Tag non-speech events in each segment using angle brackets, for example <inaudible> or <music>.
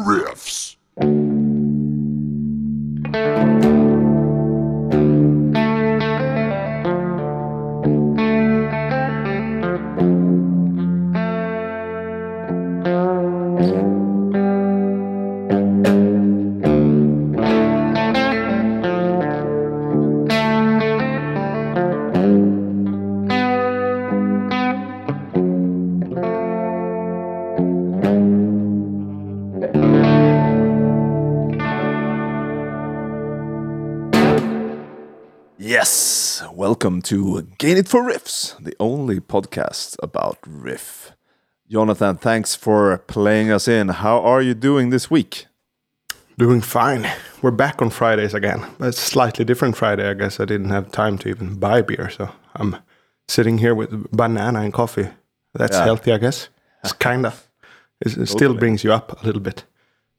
Riffs. Welcome to Gain It for Riffs, the only podcast about riff. Jonathan, thanks for playing us in. How are you doing this week? Doing fine. We're back on Fridays again. But it's slightly different Friday. I guess I didn't have time to even buy beer, so I'm sitting here with banana and coffee. That's Yeah. healthy, I guess. It's kind of. It still brings you up a little bit.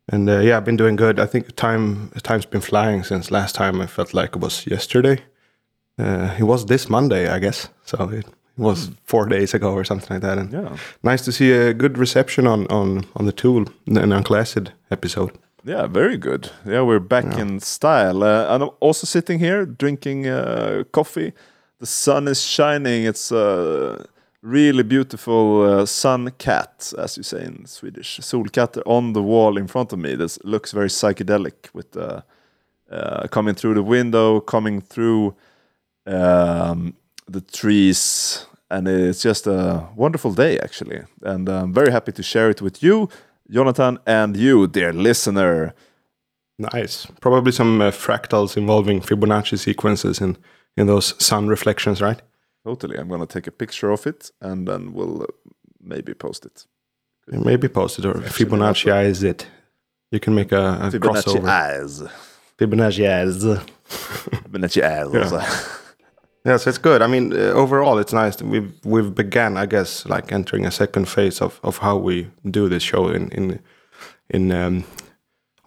And uh, yeah, I've been doing good. I think time time's been flying since last time. I felt like it was yesterday. Uh, it was this Monday, I guess. So it was four days ago or something like that. And Yeah. nice to see a good reception on on on the Tool and Uncle Acid episode. Yeah, very good. Yeah, we're back in style. Uh, and I'm also sitting here drinking uh, coffee. The sun is shining. It's a really beautiful uh, sun cat, as you say in Swedish. Solkatter on the wall in front of me. This looks very psychedelic with the uh, coming through the window, coming through um, the trees. And it's just a wonderful day, actually. And I'm very happy to share it with you, Jonathan, and you, dear listener. Nice. Probably some uh, fractals involving Fibonacci sequences in in those sun reflections, right? Totally. I'm going to take a picture of it and then we'll uh, maybe post it. Maybe post it or Fibonacci eyes it. You can make a, a Fibonacci crossover. eyes. Fibonacci eyes. Fibonacci eyes. <laughs> Yeah. <laughs> Yes, it's good. I mean, uh, overall, it's nice. We've we've began, I guess, like entering a second phase of, of how we do this show. In in in um,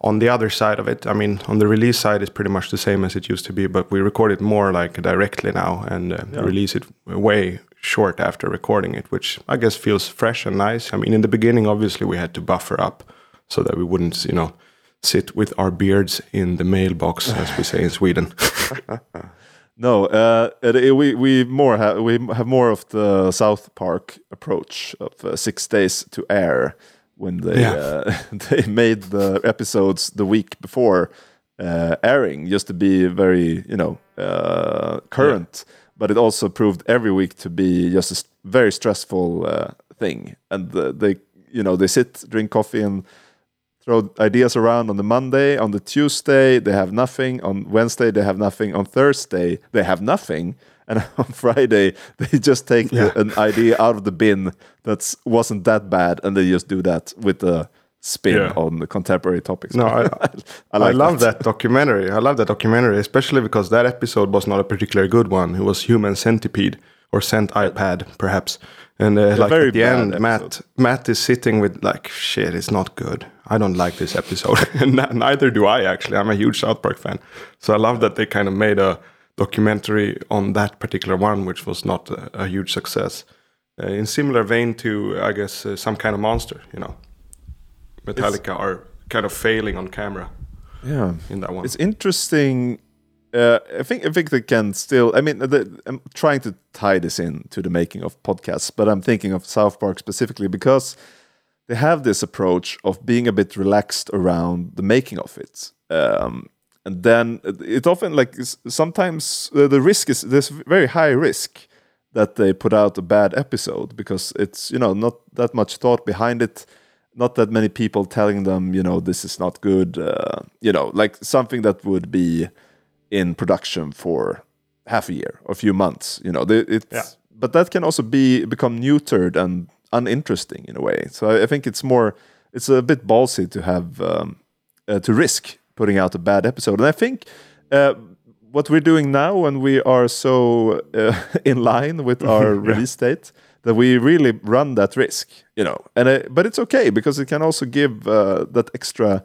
on the other side of it, I mean, on the release side, it's pretty much the same as it used to be, but we record it more like directly now and uh, Yeah. release it way short after recording it, which I guess feels fresh and nice. I mean, in the beginning, obviously, we had to buffer up so that we wouldn't, you know, sit with our beards in the mailbox, as we say in Sweden. <laughs> No, uh, we we more have we have more of the South Park approach of uh, six days to air when they Yeah. uh, <laughs> they made the episodes the week before uh, airing, just to be very you know uh, current. But it also proved every week to be just a very stressful uh, thing, and uh, they you know they sit, drink coffee, and throw ideas around on the Monday, on the Tuesday they have nothing, on Wednesday they have nothing, on Thursday they have nothing, and <laughs> on Friday they just take the- Yeah. an idea out of the bin that wasn't that bad, and they just do that with a spin Yeah. on the contemporary topics. No, I, <laughs> I I, love that. that. documentary. I love that documentary, especially because that episode was not a particularly good one. It was Human Centipede or Cent iPad, perhaps. And uh, like at the end, Matt episode. Matt is sitting with like, shit, it's not good. I don't like this episode, <laughs> and neither do I. Actually, I'm a huge South Park fan, so I love that they kind of made a documentary on that particular one, which was not a, a huge success. Uh, in similar vein to, I guess, uh, some kind of monster. You know, Metallica are kind of failing on camera Yeah. in that one. It's interesting. Uh, I think I think they can still. I mean, the, I'm trying to tie this in to the making of podcasts, but I'm thinking of South Park specifically because they have this approach of being a bit relaxed around the making of it. Um, and then it often like sometimes the risk is there's very high risk that they put out a bad episode because it's you know not that much thought behind it not that many people telling them you know this is not good uh, you know like something that would be in production for half a year or a few months you know it's Yeah. but that can also be become neutered and uninteresting in a way. So i, I think it's more it's a bit ballsy to have um, uh, to risk putting out a bad episode. And i think uh, what we're doing now when we are so uh, <laughs> in line with <laughs> our release date that we really run that risk you know. And uh, but it's okay because it can also give uh, that extra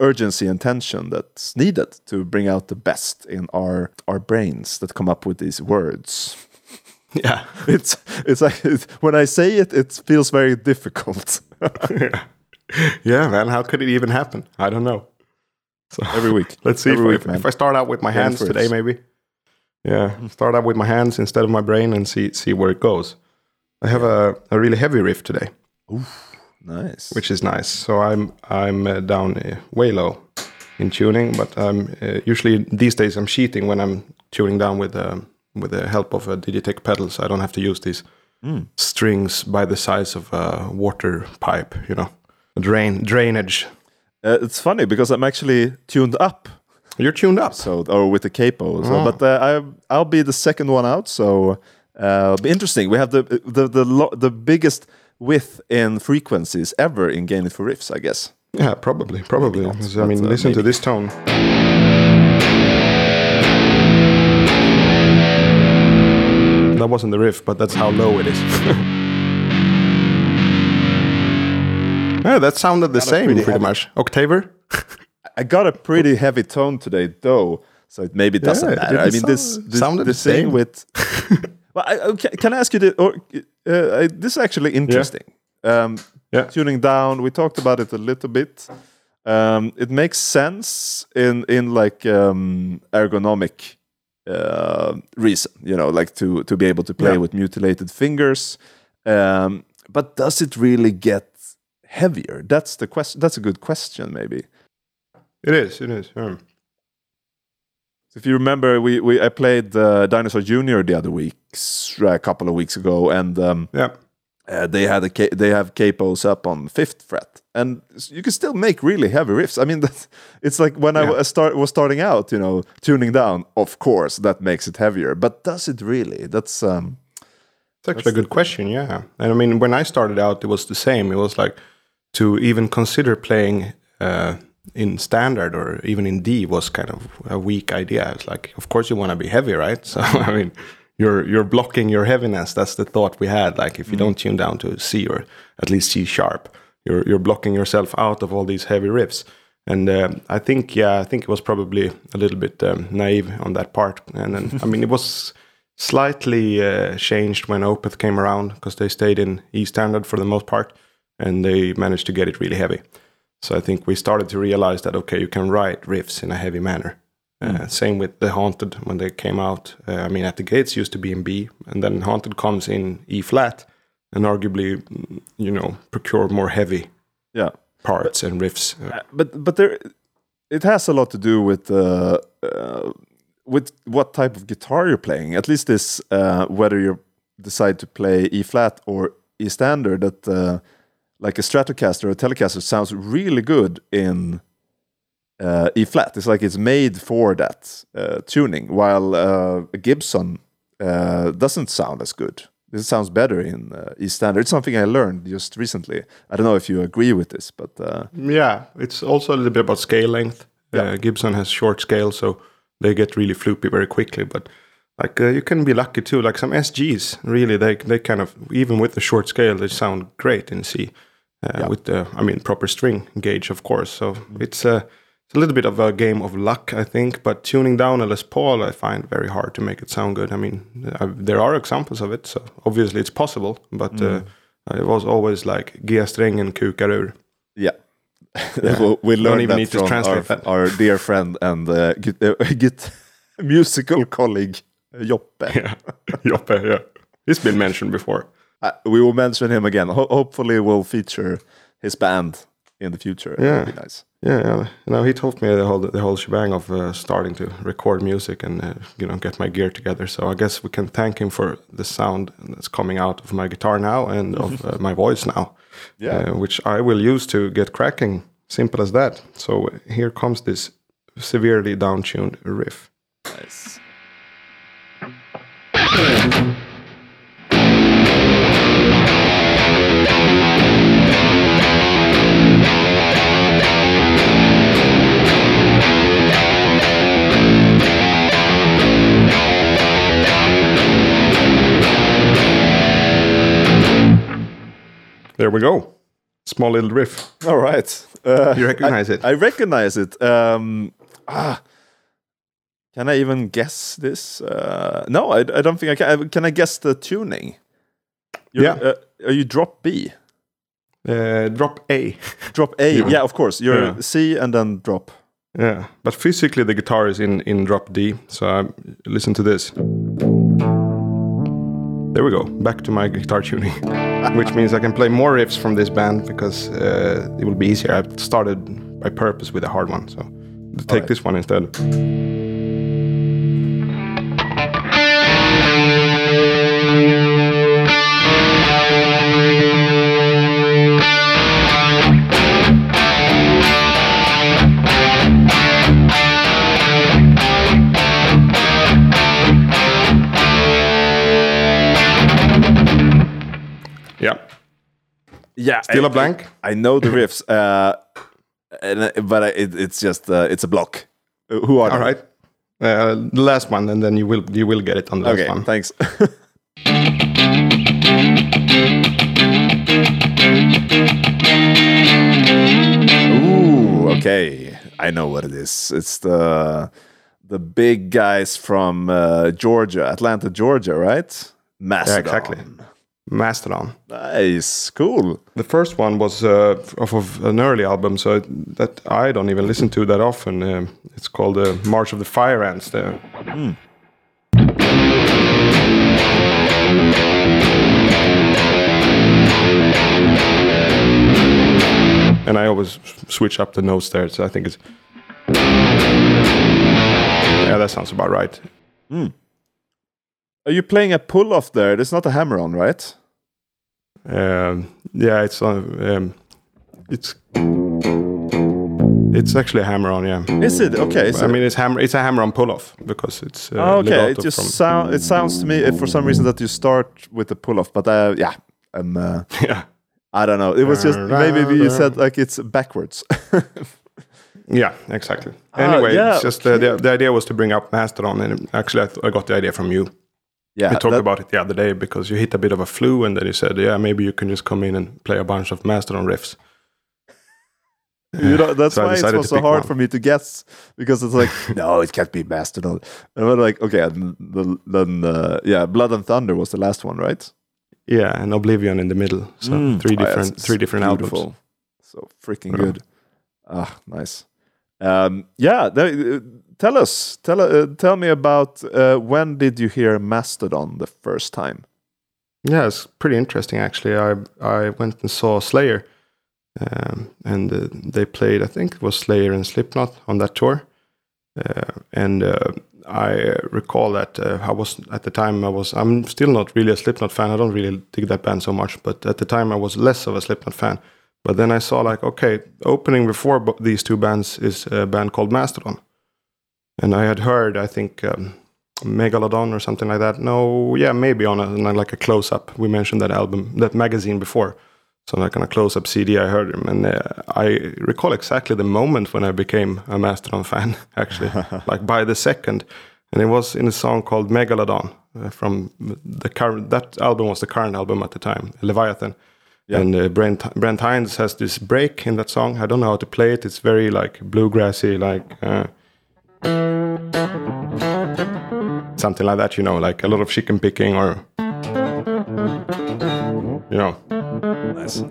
urgency and tension that's needed to bring out the best in our our brains that come up with these words <laughs> yeah. <laughs> it's it's like when i say it it feels very difficult <laughs> yeah, yeah, man. How could it even happen? I don't know. So every week. let's see if, Every I- week, man. if I start out with my hands today, maybe. Yeah, start out with my hands instead of my brain and see see where it goes. I have a, a really heavy riff today, Nice. which is nice. So I'm I'm uh, down uh, way low in tuning, but I'm uh, usually these days I'm cheating when I'm tuning down with um, with the help of a Digitech pedal, so I don't have to use these strings by the size of a water pipe. You know, drain drainage. Uh, it's funny because I'm actually tuned up, You're tuned up. so or with the capo. So, Oh. but uh, I I'll be the second one out. So uh, it'll be interesting. We have the the the lo- the biggest width in frequencies ever in Gain It for Riffs, I guess. Yeah, probably, probably. not, I mean, listen to this tone. That wasn't the riff, but that's how low it is. <laughs> yeah, that sounded the same, pretty pretty, much. Octaver? I got a pretty heavy tone today, though, so it maybe doesn't Yeah, matter. I mean, this, this sounded the same. with. <laughs> well, I, okay, can I ask you this? Or uh, this is actually interesting. Um, Yeah. tuning down. We talked about it a little bit. Um, it makes sense in in like um, ergonomic uh, reason, you know, like to to be able to play Yeah. with mutilated fingers. Um, but does it really get heavier? That's the question. That's a good question, maybe. It is, it is. Yeah. If you remember, we, we I played uh, Dinosaur Junior the other week, a couple of weeks ago, and um, Yeah. uh, they had a they have capos up on fifth fret, and you can still make really heavy riffs. I mean, <laughs> it's like when I Yeah. wa- start was starting out, you know, tuning down. Of course, that makes it heavier, but does it really? That's um, It's actually a good question, yeah. And I mean, when I started out, it was the same. It was like to even consider playing uh, in standard or even in D was kind of a weak idea. It's like, of course, you want to be heavy, right? <laughs> So I mean, you're you're blocking your heaviness. That's the thought we had. Like, if you don't tune down to C or at least C sharp, you're you're blocking yourself out of all these heavy riffs. And um I think, yeah, I think it was probably a little bit um, naive on that part. And then, I mean, it was slightly uh, changed when Opeth came around because they stayed in E standard for the most part, and they managed to get it really heavy. So I think we started to realize that okay, you can write riffs in a heavy manner. Uh, same with the Haunted when they came out. Uh, I mean, at the gates used to be in B, and then Haunted comes in E flat, and arguably, mm, you know, procure more heavy yeah. parts and riffs. Uh, Uh, but but there, it has a lot to do with uh, uh, with what type of guitar you're playing. At least this, uh, whether you decide to play E flat or E standard, that uh, like a Stratocaster or a Telecaster sounds really good in uh, E flat. It's like it's made for that uh, tuning, while uh, a Gibson uh, doesn't sound as good. It sounds better in uh, E standard. It's something I learned just recently. I don't know if you agree with this, but. Uh, Yeah, it's also a little bit about scale length. Yeah. Uh, Gibson has short scale, so they get really floopy very quickly. But like uh, you can be lucky too. Like some SGs, really, they they kind of even with the short scale, they sound great in C. Uh, With the, I mean, proper string gauge, of course. So it's a it's a little bit of a game of luck, I think. But tuning down a Les Paul, I find very hard to make it sound good. I mean, uh, there are examples of it, so obviously it's possible. But uh, it was always like G-strängen kukar ur. <laughs> Yeah. we we learned even that need to from translate our, that. our dear friend and uh, git, uh, <laughs> git <laughs> musical colleague uh, Joppe. Yeah, Joppe, yeah. He's been mentioned before. Uh, we will mention him again. Ho- hopefully, we'll feature his band in the future. Yeah. That'd be nice. Yeah, yeah. No, he told me the whole the whole shebang of uh, starting to record music and uh, you know get my gear together. So I guess we can thank him for the sound that's coming out of my guitar now and of uh, my voice now, <laughs> Yeah. uh, which I will use to get cracking. Simple as that. So here comes this severely downtuned riff. Nice. There we go. Small little riff. All right. Uh, You recognize I, it? I recognize it. Um, ah, can I even guess this? Uh, no, I, I don't think I can. Can I guess the tuning? You're, Yeah. Uh, are you drop B? Uh, drop A. Drop A. Yeah. Yeah, of course. You're Yeah. C and then drop. Yeah, but physically the guitar is in in drop D. So I listen to this. There we go. Back to my guitar tuning, which means I can play more riffs from this band because uh, it will be easier. I've started by purpose with a hard one, so take Alright. this one instead. Yeah. still I, a blank. I know the <laughs> riffs, uh, and, uh, but I, it, it's just uh, it's a block. Uh, Who are All they? right, uh, the last one, and then you will you will get it on the last Okay. one. Thanks. <laughs> Ooh. Okay. I know what it is. It's the the big guys from uh, Georgia, Atlanta, Georgia, right? Mastodon. exactly. Mastodon. Nice. Cool. The first one was uh, off of an early album, so that I don't even listen to that often. Um it's called uh, March of the Fire Ants. There. And I always switch up the notes there, so I think it's. Yeah, that sounds about right. Are you playing a pull off there? There's not a hammer on, right? Um, yeah, it's on. Um, it's. It's actually a hammer on, yeah. Is it? Okay. So I mean, it's hammer. It's a hammer-on pull-off because it's uh, Oh, okay, it just sounds. It sounds to me for some reason that you start with the pull off, but uh, yeah, um, uh, <laughs> yeah, I don't know. It was just maybe you <laughs> said like it's backwards. <laughs> yeah, exactly. Ah, Anyway, yeah, it's just uh, the the idea was to bring up Mastodon, and actually, I, th- I got the idea from you. Yeah, we talked that- about it the other day because you hit a bit of a flu, and then you said, "Yeah, maybe you can just come in and play a bunch of Mastodon riffs." you know, <laughs> that's So why it was so hard one. for me to guess because it's like <laughs> no, it can't be Mastodon. And we're like, okay, the, then uh, yeah, Blood and Thunder was the last one, right? Yeah, and Oblivion in the middle. So Mm. three Oh, different three different albums. beautiful. So freaking good. Ah, nice. Um, yeah, tell us, tell uh, tell me about uh, when did you hear Mastodon the first time? Yeah, it's pretty interesting actually. I I went and saw Slayer, um, and uh, they played. I think it was Slayer and Slipknot on that tour, uh, and uh, I recall that uh, I was at the time I was. I'm still not really a Slipknot fan. I don't really dig that band so much, but at the time I was less of a Slipknot fan. But then I saw like, okay, opening before these two bands is a band called Mastodon, and I had heard, I think. Um, Megalodon or something like that. No, yeah, maybe on a like a close up. We mentioned that album, that magazine before. So like on a close up CD, I heard him, and uh, I recall exactly the moment when I became a Mastodon fan. <laughs> Actually, <laughs> like by the second, and it was in a song called Megalodon uh, from the current. That album was the current album at the time, Leviathan. And uh, Brent Brent Hinds has this break in that song. I don't know how to play it. It's very like bluegrassy, like. Something like that, you know, like a lot of chicken picking or, you know, Nice.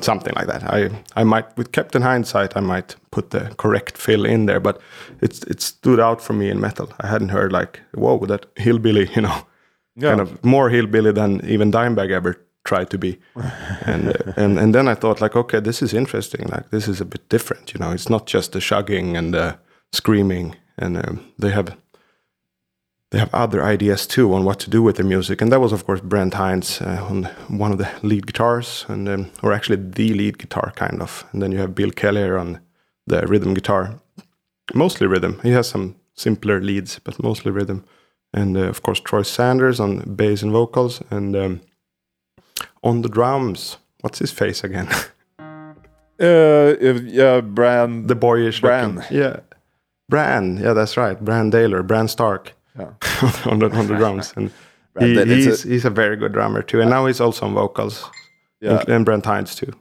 something like that. I, I might, with Captain Hindsight, I might put the correct fill in there, but it's it stood out for me in metal. I hadn't heard like, whoa, that hillbilly, you know, Yeah. kind of more hillbilly than even Dimebag ever tried to be. and, uh, and and then I thought like, okay, this is interesting. Like this is a bit different, you know. It's not just the chugging and the screaming, and um, they have they have other ideas too on what to do with their music. And that was, of course, Brent Hinds uh, on one of the lead guitars, and um, or actually the lead guitar, kind of. And then you have Bill Kelliher on the rhythm guitar, mostly rhythm. He has some simpler leads, but mostly rhythm. And uh, of course, Troy Sanders on bass and vocals, and um, on the drums. What's his face again? <laughs> Uh, if- yeah, Brand. the boyish Brann. looking- Yeah, Brann. Yeah, that's right. Brann Dailor, Bran Stark. Yeah. <laughs> on the on the drums, and <laughs> he, Dailor, it's he's he's a very good drummer too. And now he's also on vocals, yeah, and, and Brent Hinds too.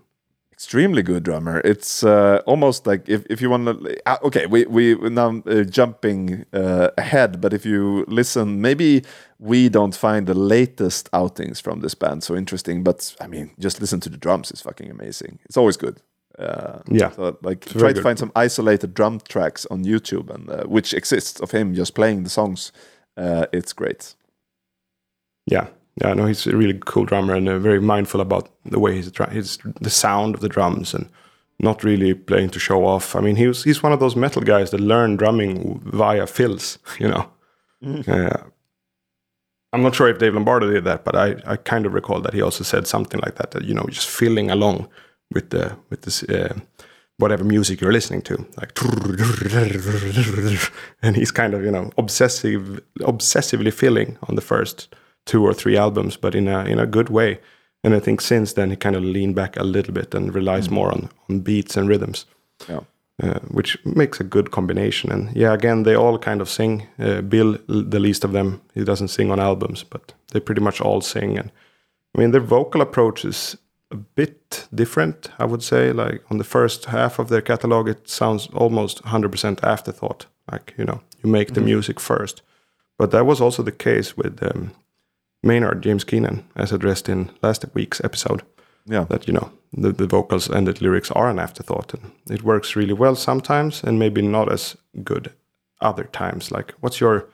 extremely good drummer. It's uh, almost like if, if you want to. Uh, okay, we we we're now uh, jumping uh, ahead, but if you listen, maybe we don't find the latest outings from this band so interesting. But I mean, just listen to the drums; it's fucking amazing. It's always good. Uh, Yeah. so, like very try to find some isolated drum tracks on YouTube, and uh, which exists of him just playing the songs. Uh, it's great. Yeah, yeah. No, he's a really cool drummer and uh, very mindful about the way he's his the sound of the drums and not really playing to show off. I mean, he was he's one of those metal guys that learn drumming via fills. <laughs> You know, uh, I'm not sure if Dave Lombardo did that, but I, I kind of recall that he also said something like that. That you know, just filling along with the with this. Uh, Whatever music you're listening to, like, and he's kind of you know obsessive, obsessively filling on the first two or three albums, but in a in a good way. And I think since then he kind of leaned back a little bit and relies more on on beats and rhythms, Yeah. uh, which makes a good combination. And yeah, again they all kind of sing. Uh, Bill, the least of them, he doesn't sing on albums, but they pretty much all sing. And I mean their vocal approach is a bit different, I would say. Like on the first half of their catalog, it sounds almost 100% afterthought. Like you know, you make the music first. But that was also the case with um, Maynard James Keenan, as addressed in last week's episode. Yeah. That you know the, the vocals and the lyrics are an afterthought, and it works really well sometimes, and maybe not as good other times. Like, what's your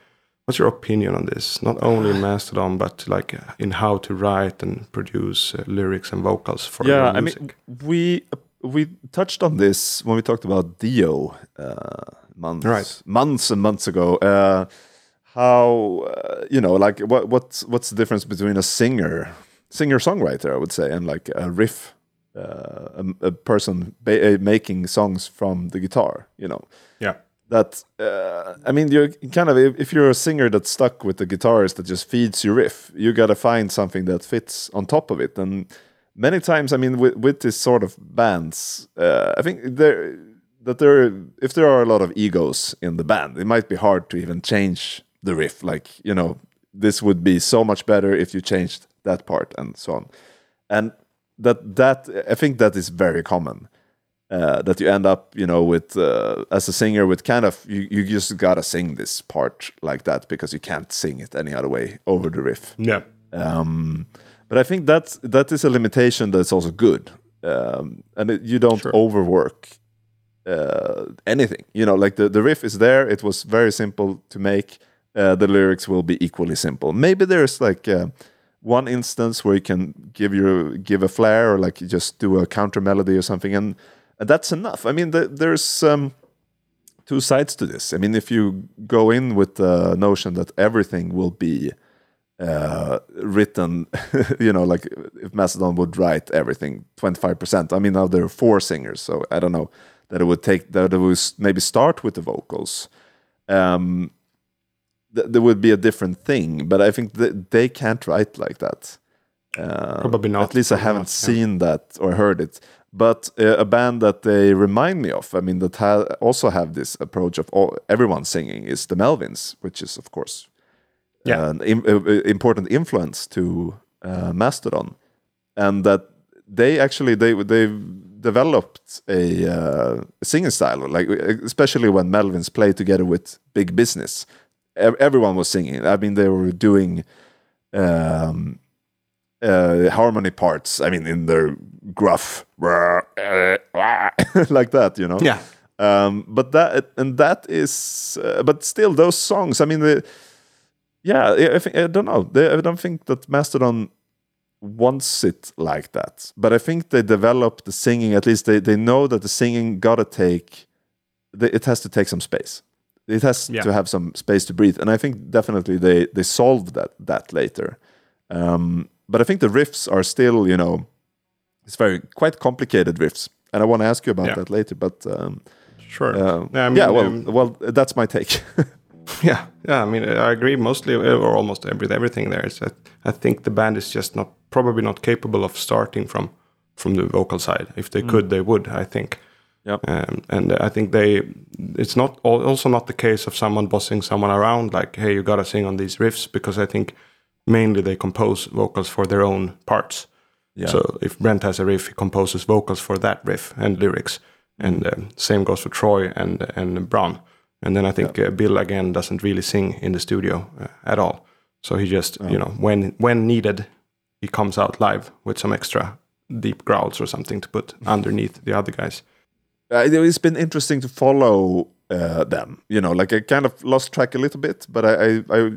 what's your opinion on this? Not only in <sighs> Mastodon, but like in how to write and produce uh, lyrics and vocals for music. yeah i mean we we touched on this when we talked about dio uh months Right. months and months ago uh how uh, you know like what what's what's the difference between a singer singer songwriter i would say and like a riff uh, a, a person making songs from the guitar you know that uh, I mean, you're kind of if, you're a singer that's stuck with the guitarist that just feeds you riff, you got to find something that fits on top of it. And many times, I mean, with, with this sort of bands, uh, I think there that there if there are a lot of egos in the band, it might be hard to even change the riff. Like you know, this would be so much better if you changed that part and so on. And that that I think that is very common uh, that you end up, you know, with uh, as a singer with kind of you, you just gotta sing this part like that because you can't sing it any other way over the riff. yeah, Um, but I think that's that is a limitation that's also good, um, and it, you don't Sure. overwork uh, anything. You know, like the the riff is there; it was very simple to make. Uh, the lyrics will be equally simple. Maybe there's like. Uh, one instance where you can give your give a flair or like you just do a counter melody or something and that's enough. I mean the, there's um, two sides to this. I mean if you go in with the notion that everything will be uh, written <laughs> you know like if mastodon would write everything 25% i mean now there are four singers so i don't know that it would take that it would maybe start with the vocals. Um, th- there would be a different thing but i think they can't write like that. Uh, Probably not, at least i haven't not, yeah. seen that or heard it but uh, a band that they remind me of i mean that ha- also have this approach of all, everyone singing is the melvins which is of course Yeah. an im- uh, uh, important influence to uh, mastodon and that they actually they they've developed a uh, singing style like especially when melvins played together with big business Ev- everyone was singing i mean they were doing um, uh, harmony parts i mean in their gruff <laughs> like that you know? Yeah, um, but that and that is uh, but still those songs i mean the, yeah I, think, I don't know. They, i don't think that mastodon wants it like that. But i think they develop the singing at least they, they know that the singing gotta take they, it has to take some space. It has Yeah. to have some space to breathe. And i think definitely they they solved that that later. Um, but i think the riffs are still you know it's very quite complicated riffs and i want to ask you about Yeah. that later but um, sure. um, yeah, I mean, yeah well um, well that's my take <laughs> Yeah, yeah. I mean, I agree mostly uh, or almost every everything there. I think the band is just not probably not capable of starting from from the vocal side. If they could, they would. I think. Yep. Um, and I think they. It's not also not the case of someone bossing someone around like, hey, you gotta sing on these riffs because I think mainly they compose vocals for their own parts. Yeah. So if Brent has a riff, he composes vocals for that riff and lyrics, and um, same goes for Troy and and Brann. And then I think uh, Bill again doesn't really sing in the studio uh, at all. So he just you know when when needed, he comes out live with some extra deep growls or something to put underneath the other guys. Uh, it's been interesting to follow uh, them. You know, like I kind of lost track a little bit, but I, I, I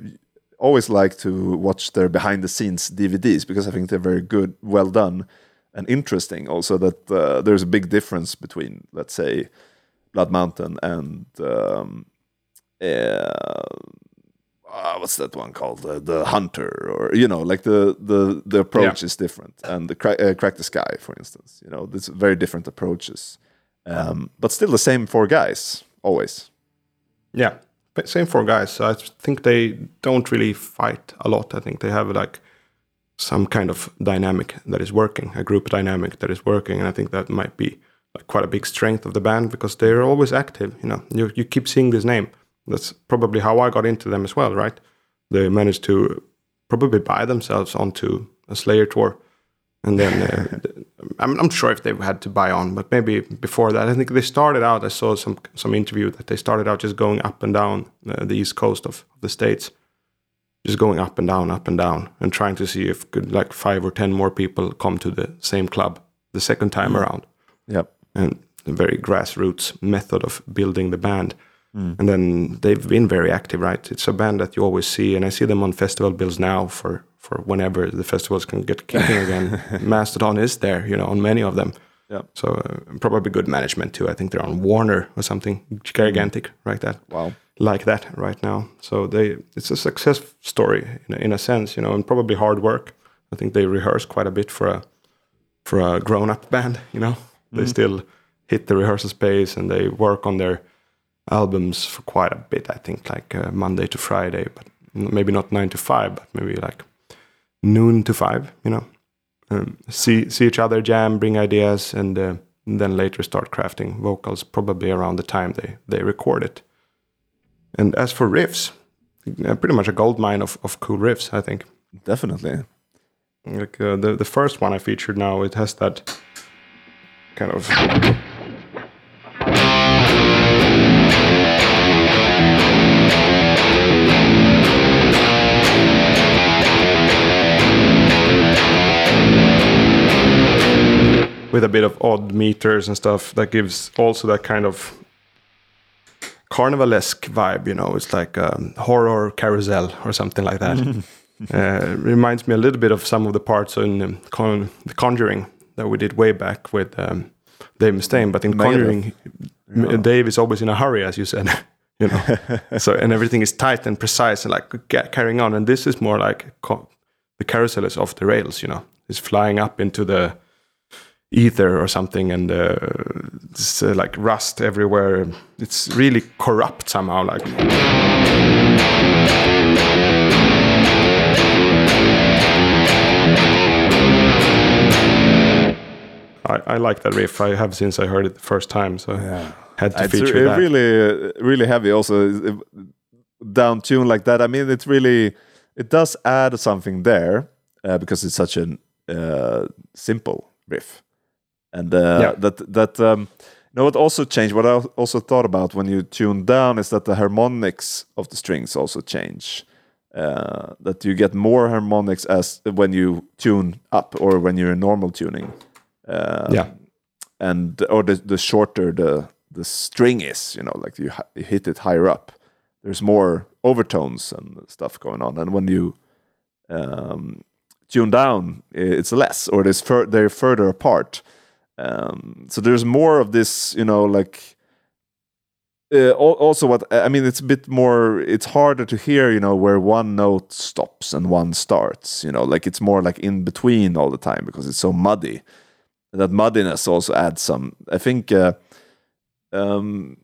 always like to watch their behind the scenes DVDs because I think they're very good, well done, and interesting. Also, that uh, there's a big difference between, let's say, Blood Mountain and um, uh, uh, what's that one called? The Hunter, or you know, like the the the approach Yeah. is different. And the cra- uh, Crack the Skye, for instance, you know, there's very different approaches, um, but still the same four guys always. Yeah, same for guys. I think they don't really fight a lot. I think they have like some kind of dynamic that is working, a group dynamic that is working, and I think that might be like quite a big strength of the band because they're always active. You know, you you keep seeing this name. That's probably how I got into them as well, right? They managed to probably buy themselves onto a Slayer tour, and then uh, <laughs> I'm not sure if they had to buy on, but maybe before that, I think they started out. I saw some some interview that they started out just going up and down uh, the east coast of the states, just going up and down, up and down, and trying to see if could like five or ten more people come to the same club the second time around, Yep. and a very grassroots method of building the band. And then they've been very active, right? It's a band that you always see, and I see them on festival bills now for for whenever the festivals can get kicking again. <laughs> Mastodon is there, you know, on many of them. Yep. So uh, probably good management too. I think they're on Warner or something gigantic, like that. Wow. Like that right now. So they it's a success story in a, in a sense, you know, and probably hard work. I think they rehearse quite a bit for a for a grown up band. You know, they still hit the rehearsal space and they work on their albums for quite a bit. I think like uh, Monday to Friday, but maybe not nine to five, but maybe like noon to five. You know, um, see see each other jam, bring ideas, and uh, then later start crafting vocals. Probably around the time they they record it. And as for riffs, uh, pretty much a gold mine of, of cool riffs. I think Definitely. like uh, the the first one I featured now, it has that kind of with a bit of odd meters and stuff that gives also that kind of carnivalesque vibe you know? It's like a horror carousel or something like that. <laughs> Uh, reminds me a little bit of some of the parts in um, Con- the conjuring that we did way back with um, dave mustaine but in conjuring M- dave is always in a hurry as you said <laughs> you know? <laughs> So and everything is tight and precise and like ca- carrying on and this is more like co- the carousel is off the rails you know? It's flying up into the ether or something and uh, it's uh, like rust everywhere. It's really corrupt somehow like. I, I like that riff. I have since i heard it the first time so had to It's feature re- that. really, really heavy. Also, down tune like that. I mean, it's really, it does add something there uh, because it's such a uh, simple riff, and uh, Yeah. that that um, you know what also changed. What I also thought about when you tune down is that the harmonics of the strings also change. Uh, that you get more harmonics as when you tune up or when you're in normal tuning. Uh, yeah and or the the shorter the the string is, you know, like you, you hit it higher up, there's more overtones and stuff going on. And when you um, tune down, it's less, or fur- they're further apart. Um, so there's more of this, you know, like. Uh, also, what I mean, it's a bit more. It's harder to hear, you know, where one note stops and one starts. You know, like it's more like in between all the time because it's so muddy that muddiness also adds some i think uh, um,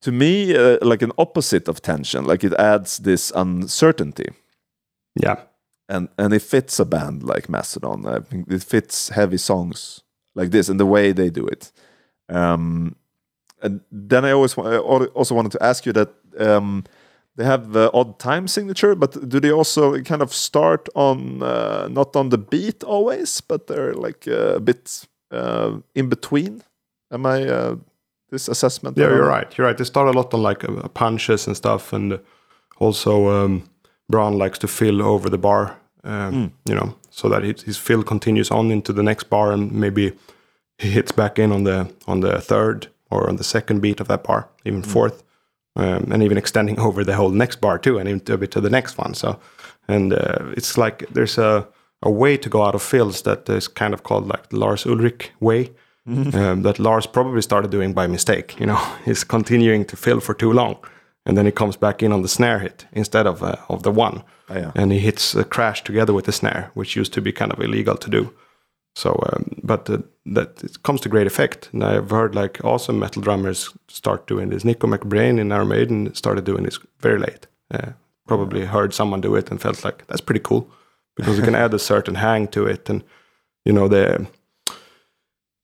to me uh, like an opposite of tension like it adds this uncertainty yeah and and it fits a band like mastodon i think it fits heavy songs like this and the way they do it um, and then i always I also wanted to ask you that um, they have the odd time signature, but do they also kind of start on uh, not on the beat always, but they're like uh, a bit uh, in between? Am I uh, this assessment? Yeah, you're right. You're right. They start a lot on like uh, punches and stuff, and also um, Brann likes to fill over the bar. Um, You know, so that his, fill continues on into the next bar, and maybe he hits back in on the on the third or on the second beat of that bar, even fourth, um, and even extending <laughs> over the whole next bar too, and even a bit to the next one. So, and uh, it's like there's a a way to go out of fills that is kind of called like the Lars Ulrich way. Um, that Lars probably started doing by mistake. You know, <laughs> he's continuing to fill for too long, and then he comes back in on the snare hit instead of uh, of the one, Ah, yeah. and he hits a crash together with the snare, which used to be kind of illegal to do. So, um, but uh, that it comes to great effect. And I've heard like awesome metal drummers start doing this. Nicko McBrain in Iron Maiden started doing this very late. Uh, probably heard someone do it and felt like that's pretty cool because you can add a certain hang to it, and you know the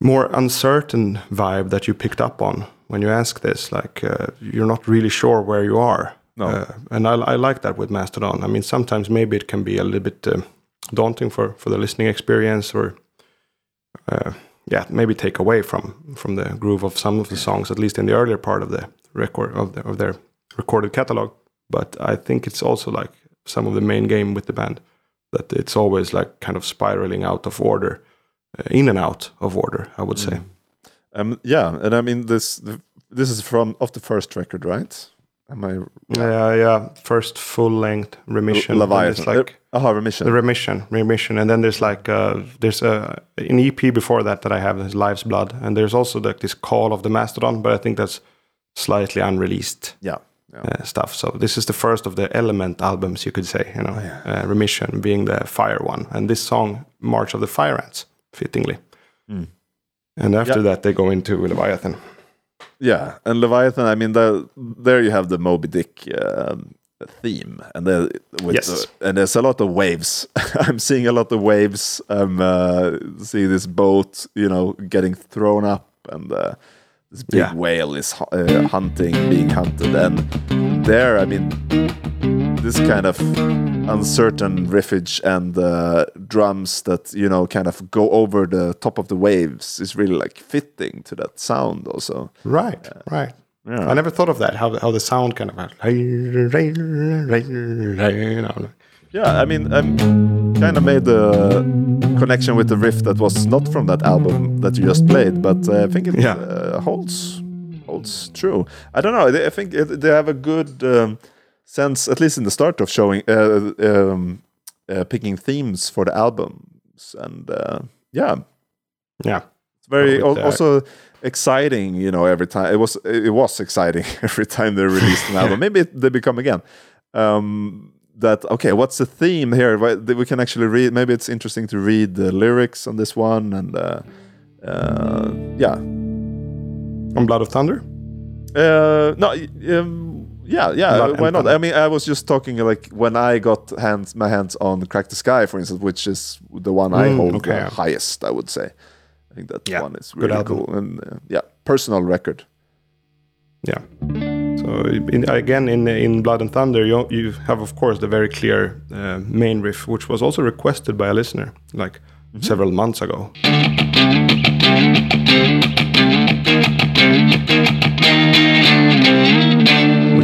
more uncertain vibe that you picked up on when you ask this. Like uh, you're not really sure where you are. No. Uh, and I, I like that with Mastodon. I mean, sometimes maybe it can be a little bit uh, daunting for, for the listening experience, or uh, yeah, maybe take away from from the groove of some of the songs, at least in the earlier part of the record of the, of their recorded catalog. But I think it's also like some of the main game with the band that it's always like kind of spiraling out of order, uh, in and out of order. I would say. Um, yeah, and I mean this. This is from of the first record, right? Am I Yeah, yeah. First full length remission. Leviathan? Like Aha, remission. the remission, remission, and then there's like uh, there's a an EP before that that I have is Life's Blood, and there's also like this Call of the Mastodon, but I think that's slightly unreleased yeah, yeah. uh, stuff. So this is the first of the Element albums, you could say. You know, uh, Remission being the Fire one, and this song March of the Fire Ants, fittingly. And after Yeah. that, they go into Leviathan. Yeah, and Leviathan. I mean, the, there you have the Moby Dick um, theme, and the, with Yes. the, and there's a lot of waves. <laughs> I'm seeing a lot of waves. I'm uh, seeing this boat, you know, getting thrown up, and uh, this big Yeah. whale is uh, hunting, being hunted, and there, I mean, this kind of uncertain riffage and uh, drums that you know kind of go over the top of the waves is really like fitting to that sound also. Right, right. Yeah. I never thought of that. How how the sound kind of Yeah, I mean, I kind of made the connection with the riff that was not from that album that you just played, but uh, I think it Yeah. uh, holds holds true. I don't know. I think it, they have a good um, sense, at least in the start of showing, uh, um, uh, picking themes for the albums, and uh, yeah, yeah. it's very al- also exciting. You know, every time it was it was exciting <laughs> every time they released an album. <laughs> Maybe it, they become again. Um, that okay? What's the theme here? We can actually read. Maybe it's interesting to read the lyrics on this one, and uh, uh, yeah, On Blood of Thunder. uh, no, um, yeah, yeah. Blood why not? I mean, I was just talking like when I got hands my hands on Crack the Skye, for instance, which is the one I Mm, hold okay, the highest. I would say. I think that Yeah, one is really cool, and uh, yeah, personal record. Yeah. So in, again, in in Blood and Thunder, you you have of course the very clear uh, main riff, which was also requested by a listener like several months ago.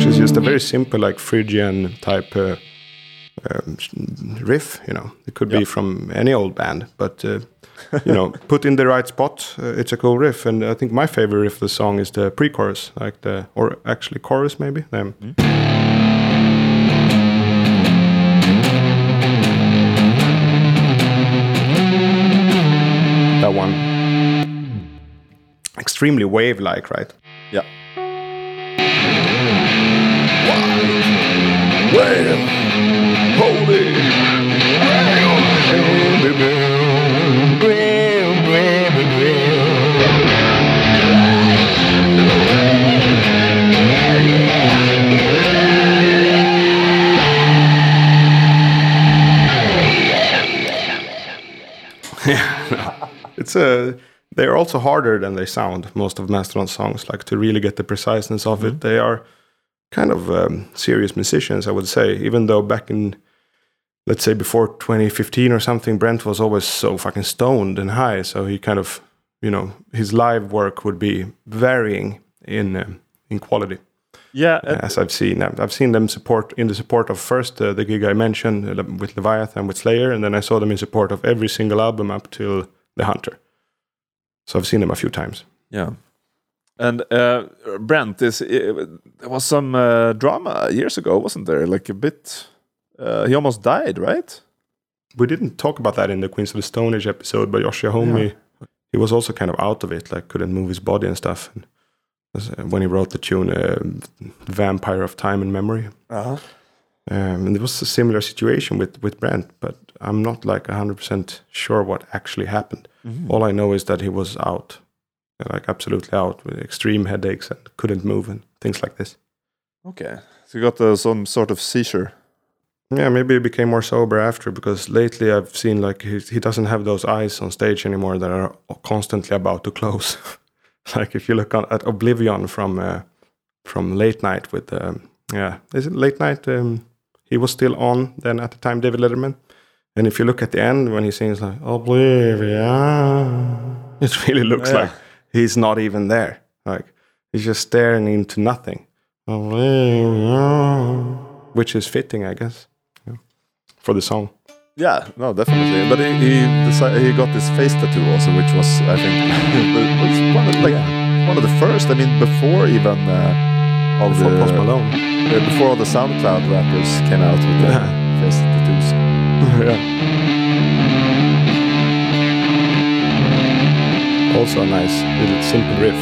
Which is just a very simple, like Phrygian type uh, um, riff. You know, it could be from any old band, but uh, you know, <laughs> put in the right spot, uh, it's a cool riff. And I think my favorite riff of the song is the pre-chorus, like the or actually chorus maybe. Um, That one, extremely wave-like, right? Yeah. <laughs> It's a. They're also harder than they sound. Most of Mastodon songs, like to really get the preciseness of it, mm-hmm. they are kind of um, serious musicians, I would say. Even though back in, let's say, before 2015 or something, Brent was always so fucking stoned and high. So he kind of, you know, his live work would be varying in um, in quality. Yeah, Uh, as I've seen, I've I've seen them support in the support of first uh, the gig I mentioned uh, with Leviathan with Slayer, and then I saw them in support of every single album up till The Hunter. So I've seen them a few times. yeah. And uh, Brent, is uh, there was some uh, drama years ago, wasn't there? Like a bit. Uh, he almost died, right? We didn't talk about that in the Queens of the Stone Age episode, but Josh Homme, he was also kind of out of it, like couldn't move his body and stuff. And uh, when he wrote the tune uh, "Vampire of Time and Memory," Uh-huh. um, and it was a similar situation with with Brent, but I'm not like hundred percent sure what actually happened. All I know is that he was out, like absolutely out with extreme headaches and couldn't move and things like this. Okay, so you got uh, some sort of seizure. Yeah, maybe he became more sober after because lately I've seen like he, he doesn't have those eyes on stage anymore that are constantly about to close. <laughs> like if you look on, at Oblivion from uh, from Late Night with um, yeah, is it Late Night? Um, he was still on then at the time, David Letterman. And if you look at the end when he sings like Oblivion, it really looks Yeah. like he's not even there. Like he's just staring into nothing. Which is fitting, I guess, yeah, for the song. Yeah, no, definitely. But he he, decided, he got this face tattoo also, which was I think <laughs> was one of, like one of the first. I mean, before even uh, all For the Post Malone. uh, before all the SoundCloud rappers came out with the Yeah. face tattoos. <laughs> yeah. Also a nice little simple riff.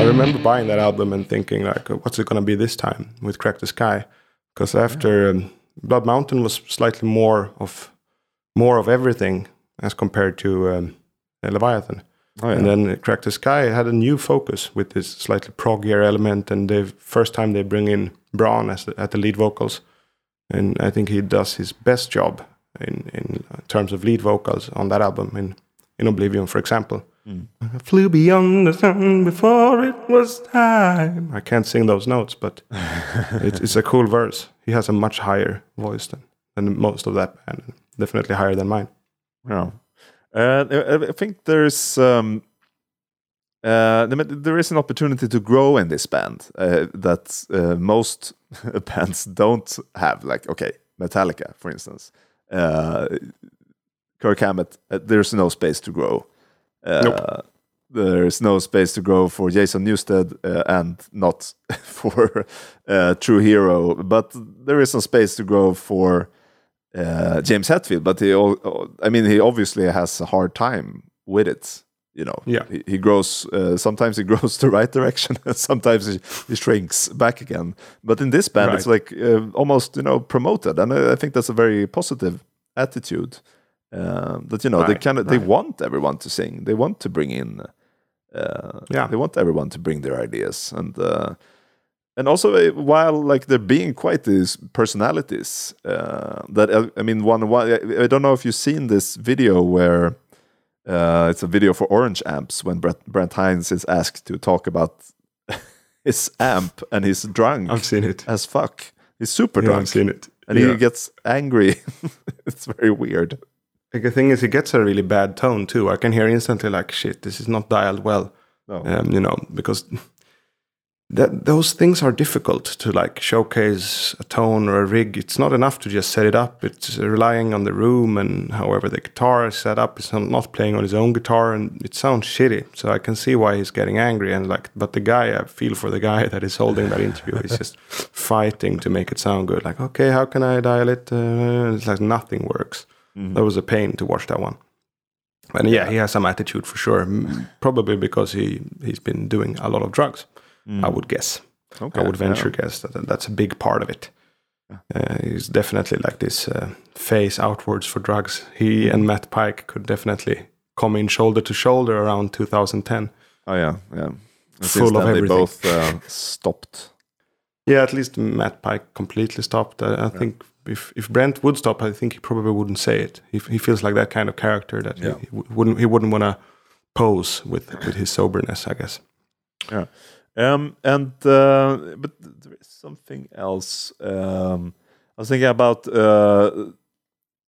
I remember buying that album and thinking like, what's it gonna be this time with Crack the Skye? Because after um, Blood Mountain was slightly more of more of everything as compared to um, Leviathan. Oh, yeah. And then Crack the Skye had a new focus with this slightly proggier element, and the first time they bring in Brann as the, at the lead vocals, and I think he does his best job in in terms of lead vocals on that album in in Oblivion, for example. I flew beyond the sun before it was time. I can't sing those notes, but <laughs> it, it's a cool verse. He has a much higher voice than, than most of that band, definitely higher than mine. Yeah. Uh, I- think there's um, uh, there there is an opportunity to grow in this band uh, that uh, most <laughs> bands don't have. Like, okay, Metallica, for instance, uh, Kirk Hammett. Uh, there's no space to grow. Uh, Nope. There's no space to grow for Jason Newsted uh, and not <laughs> for uh, Trujillo, but there is some space to grow for uh, James Hetfield, but he, I mean, he obviously has a hard time with it. You know, Yeah. he, he grows. Uh, sometimes he <laughs> grows the right direction, and sometimes he, he shrinks back again. But in this band, it's like uh, almost you know promoted, and I, I think that's a very positive attitude. Uh, that you know they kind of they right. want everyone to sing. They want to bring in. Uh, Yeah. they want everyone to bring their ideas and. Uh, and also uh, while like they're being quite these personalities uh, that uh, i mean one, one I- i don't know if you've seen this video where uh, it's a video for orange amps when brent, brent hinds is asked to talk about <laughs> his amp and he's drunk I've seen it. as fuck he's super Yeah, drunk I've seen it. and Yeah. he gets angry <laughs> it's very weird Like, the thing is, it gets a really bad tone too. I can hear instantly, like, shit, this is not dialed well. no. Um, you know, because that those things are difficult to like showcase a tone or a rig. It's not enough to just set it up. It's relying on the room and however the guitar is set up. It's not playing on his own guitar, and it sounds shitty. So I can see why he's getting angry. And like, but the guy, I feel for the guy <laughs> that is holding that interview. He's just <laughs> fighting to make it sound good. Like, okay, how can I dial it? Uh, it's like nothing works. That was a pain to watch that one. And yeah, he has some attitude for sure. Probably because he he's been doing a lot of drugs. I would guess. okay I would venture yeah. guess that that that's a big part of it. Uh, he's definitely like this uh, face outwards for drugs. He and Matt Pike could definitely come in shoulder to shoulder around 2010. oh yeah yeah And Full of then they both uh, stopped Yeah, at least Matt Pike completely stopped. I, I think if if Brent would stop, I think he probably wouldn't say it. He, he feels like that kind of character that Yeah. he, he wouldn't he wouldn't want to pose with with his soberness, I guess. Yeah. Um, and uh, but there is something else. Um, I was thinking about uh,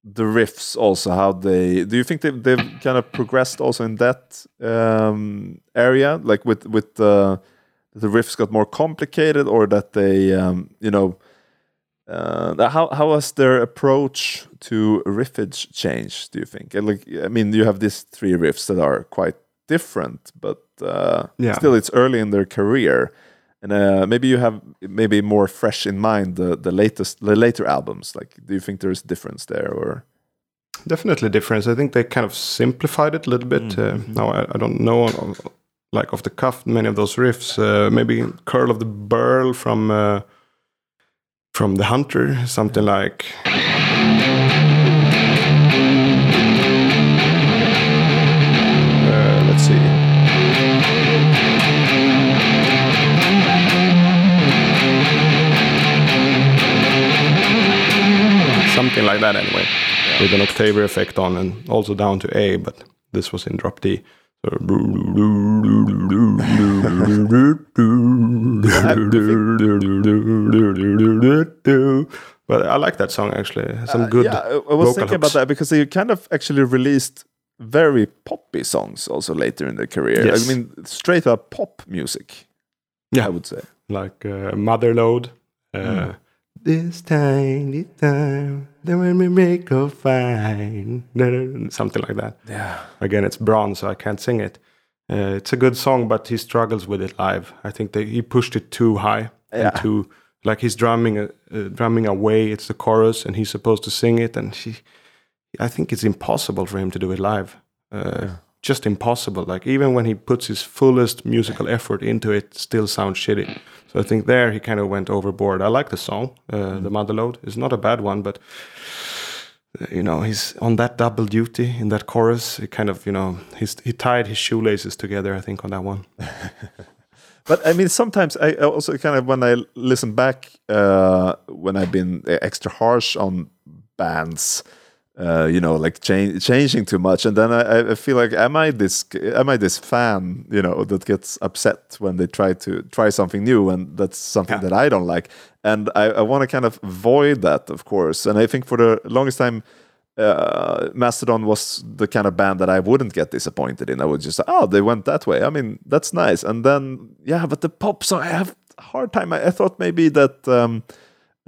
the riffs also. How they do you think they they've kind of progressed also in that um, area, like with with the the riffs got more complicated, or that they um, you know. Uh, how how has their approach to riffage changed? Do you think? Like, I mean, you have these three riffs that are quite different, but uh, Yeah. still it's early in their career, and uh, maybe you have maybe more fresh in mind the the latest the later albums. Like, do you think there's difference there, or Definitely difference. I think they kind of simplified it a little bit. Uh, now I, I don't know, like off the cuff, many of those riffs. Uh, maybe "Curl of the Burl" from uh, from the Hunter, something like. Something like that, anyway, with an octave effect on, and also down to A, but this was in drop D. So but I like that song actually. Some good. Uh, yeah, I, was thinking hooks. about that because they kind of actually released very poppy songs also later in their career. Yes. I mean, straight up pop music. Yeah. I would say. like uh, Motherload. Uh, This time, this time, then when we make a fine, something like that. Yeah. Again, it's Brann, so I can't sing it. Uh, it's a good song, but he struggles with it live. I think they, he pushed it too high Yeah. and too like he's drumming uh, drumming away. It's the chorus, and he's supposed to sing it, and he, I think it's impossible for him to do it live. Uh, Just impossible. Like even when he puts his fullest musical effort into it, still sounds shitty. So I think there he kind of went overboard. I like the song, uh, the Motherload. It's not a bad one, but uh, you know he's on that double duty in that chorus. He kind of you know he's he tied his shoelaces together. I think on that one. <laughs> But I mean, sometimes I I also kind of when I listen back uh, when I've been extra harsh on bands, uh, you know, like change, changing too much, and then I, I feel like am I this am I this fan, you know, that gets upset when they try to try something new, and that's something Yeah. that I don't like, and I, I want to kind of avoid that, of course, and I think for the longest time. Uh, Mastodon was the kind of band that I wouldn't get disappointed in. I would just "Oh, they went that way." I mean, that's nice. And then, yeah, but the pop song, I have a hard time. I, I thought maybe that um,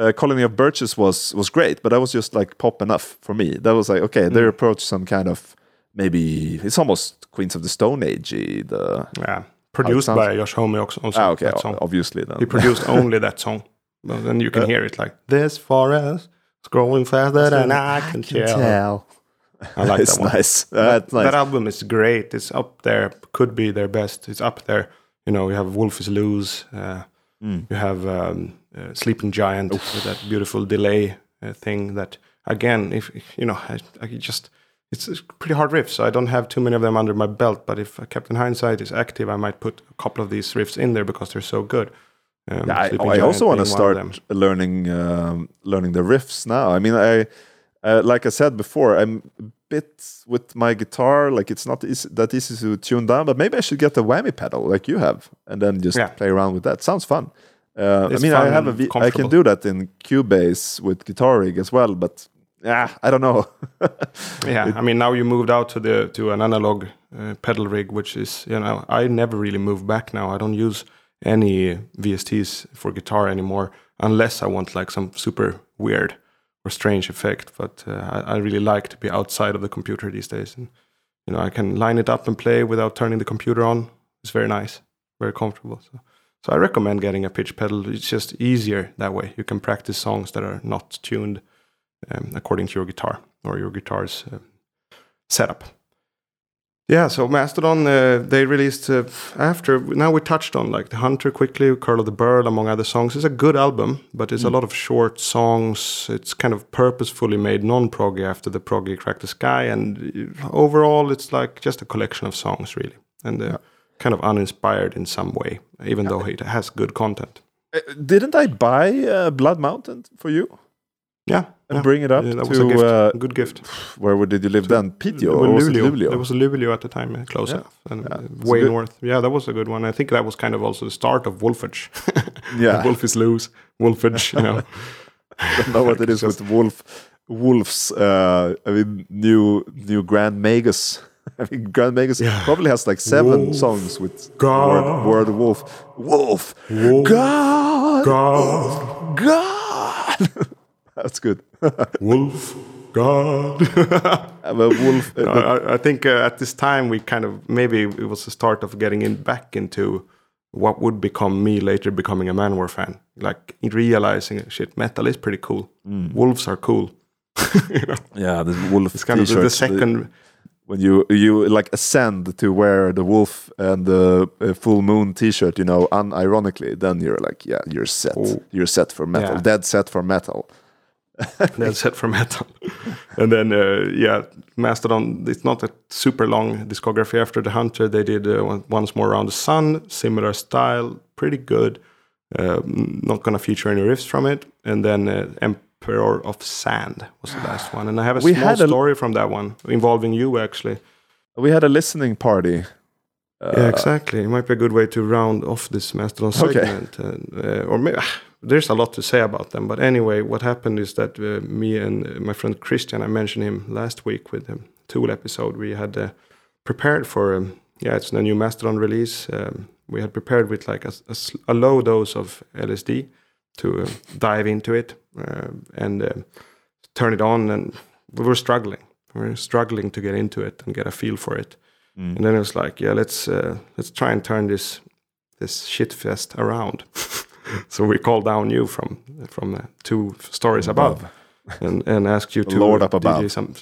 uh, Colony of Birches was was great, but that was just like pop enough for me. That was like, okay, they approach, some kind of maybe it's almost Queens of the Stone Age. The Yeah, produced by Josh Homme also. also ah, okay, that obviously then. He produced <laughs> only that song. But then you can hear it like this forest is growing faster than I can tell. I like <laughs> it's that one. nice. That's nice. That album is great. It's up there. Could be their best. It's up there. You know, you have Wolf is Loose. Uh, Mm. You have um, uh, Sleeping Giant with that beautiful delay uh, thing. That again, if you know, I, I just it's a pretty hard riff. So I don't have too many of them under my belt. But if Captain Hindsight is active, I might put a couple of these riffs in there because they're so good. Um, Yeah, I, I also want to being one of them. start learning um, learning the riffs now. I mean, I uh, like I said before, I'm a bit with my guitar. Like it's not easy, that easy to tune down, but maybe I should get the whammy pedal like you have, and then just Yeah. play around with that. Sounds fun. Uh, I mean, I have a v- I can do that in Cubase with Guitar Rig as well, but yeah, I don't know. <laughs> Yeah, I mean now you moved out to the to an analog uh, pedal rig, which is you know I never really move back now. I don't use any VSTs for guitar anymore unless I want like some super weird or strange effect. But uh, I, I really like to be outside of the computer these days, and you know I can line it up and play without turning the computer on. It's very nice, very comfortable. So, so I recommend getting a pitch pedal. It's just easier that way. You can practice songs that are not tuned um, according to your guitar or your guitar's uh, setup. Yeah, so Mastodon uh, they released uh, after now we touched on like the Hunter quickly, Curl of the Burl, among other songs. It's a good album, but it's a lot of short songs. It's kind of purposefully made non-proggy after the proggy Crack the Skye, and uh, overall it's like just a collection of songs really, and uh, kind of uninspired in some way, even though it has good content. Uh, Didn't I buy uh, Blood Mountain for you? Yeah, and yeah. bring it up Yeah, that to was a gift. uh, good gift. where did you live then? Piteå or Luleå. Luleå? There was a Luleå at the time, uh, close enough, and uh, way north. Yeah, that was a good one. I think that was kind of also the start of Wolfage. <laughs> Yeah. Wolf is loose, Wolfage. You know, <laughs> I don't know what it is <laughs> with Wolf. Wolves, uh, I mean, new new Grand Magus. <laughs> I mean, Grand Magus Yeah. probably has like seven Wolf. songs with God. word, word wolf. Wolf. Wolf. God. God, God. <laughs> That's good. <laughs> Wolf, God. But wolf. No, I, I think uh, at this time we kind of maybe it was the start of getting in back into what would become me later becoming a Manowar fan, like realizing shit, metal is pretty cool. Wolves are cool. you know, yeah, the wolf. it's kind of the, the t-shirts, second. When you you like ascend to wear the wolf and the uh, full moon T-shirt, you know, unironically, then you're like, yeah, you're set. Oh. You're set for metal. Yeah. Dead set for metal. <laughs> Dead set for metal. and then, uh, yeah, Mastodon, it's not a super long discography after The Hunter. They did uh, one- Once More Around the Sun, similar style, pretty good. Uh, not to feature any riffs from it. And then uh, Emperor of Sand was the last one. And I have a We small a- story from that one involving you, actually. We had a listening party. Uh, yeah, exactly. It might be a good way to round off this Mastodon Okay. segment. And, uh, or maybe, <sighs> there's a lot to say about them. But anyway, what happened is that uh, me and uh, my friend Christian, I mentioned him last week with the Tool episode, we had uh, prepared for, um, yeah, it's a new Mastodon release. Um, we had prepared with like a low dose of LSD to uh, dive into it uh, and uh, turn it on. And we were struggling. We were struggling to get into it and get a feel for it. mm. And then it was like, yeah, let's uh, let's try and turn this this shit fest around. <laughs> so we called down you from from uh, two stories above, and and asked you to Lord up DJ above. some,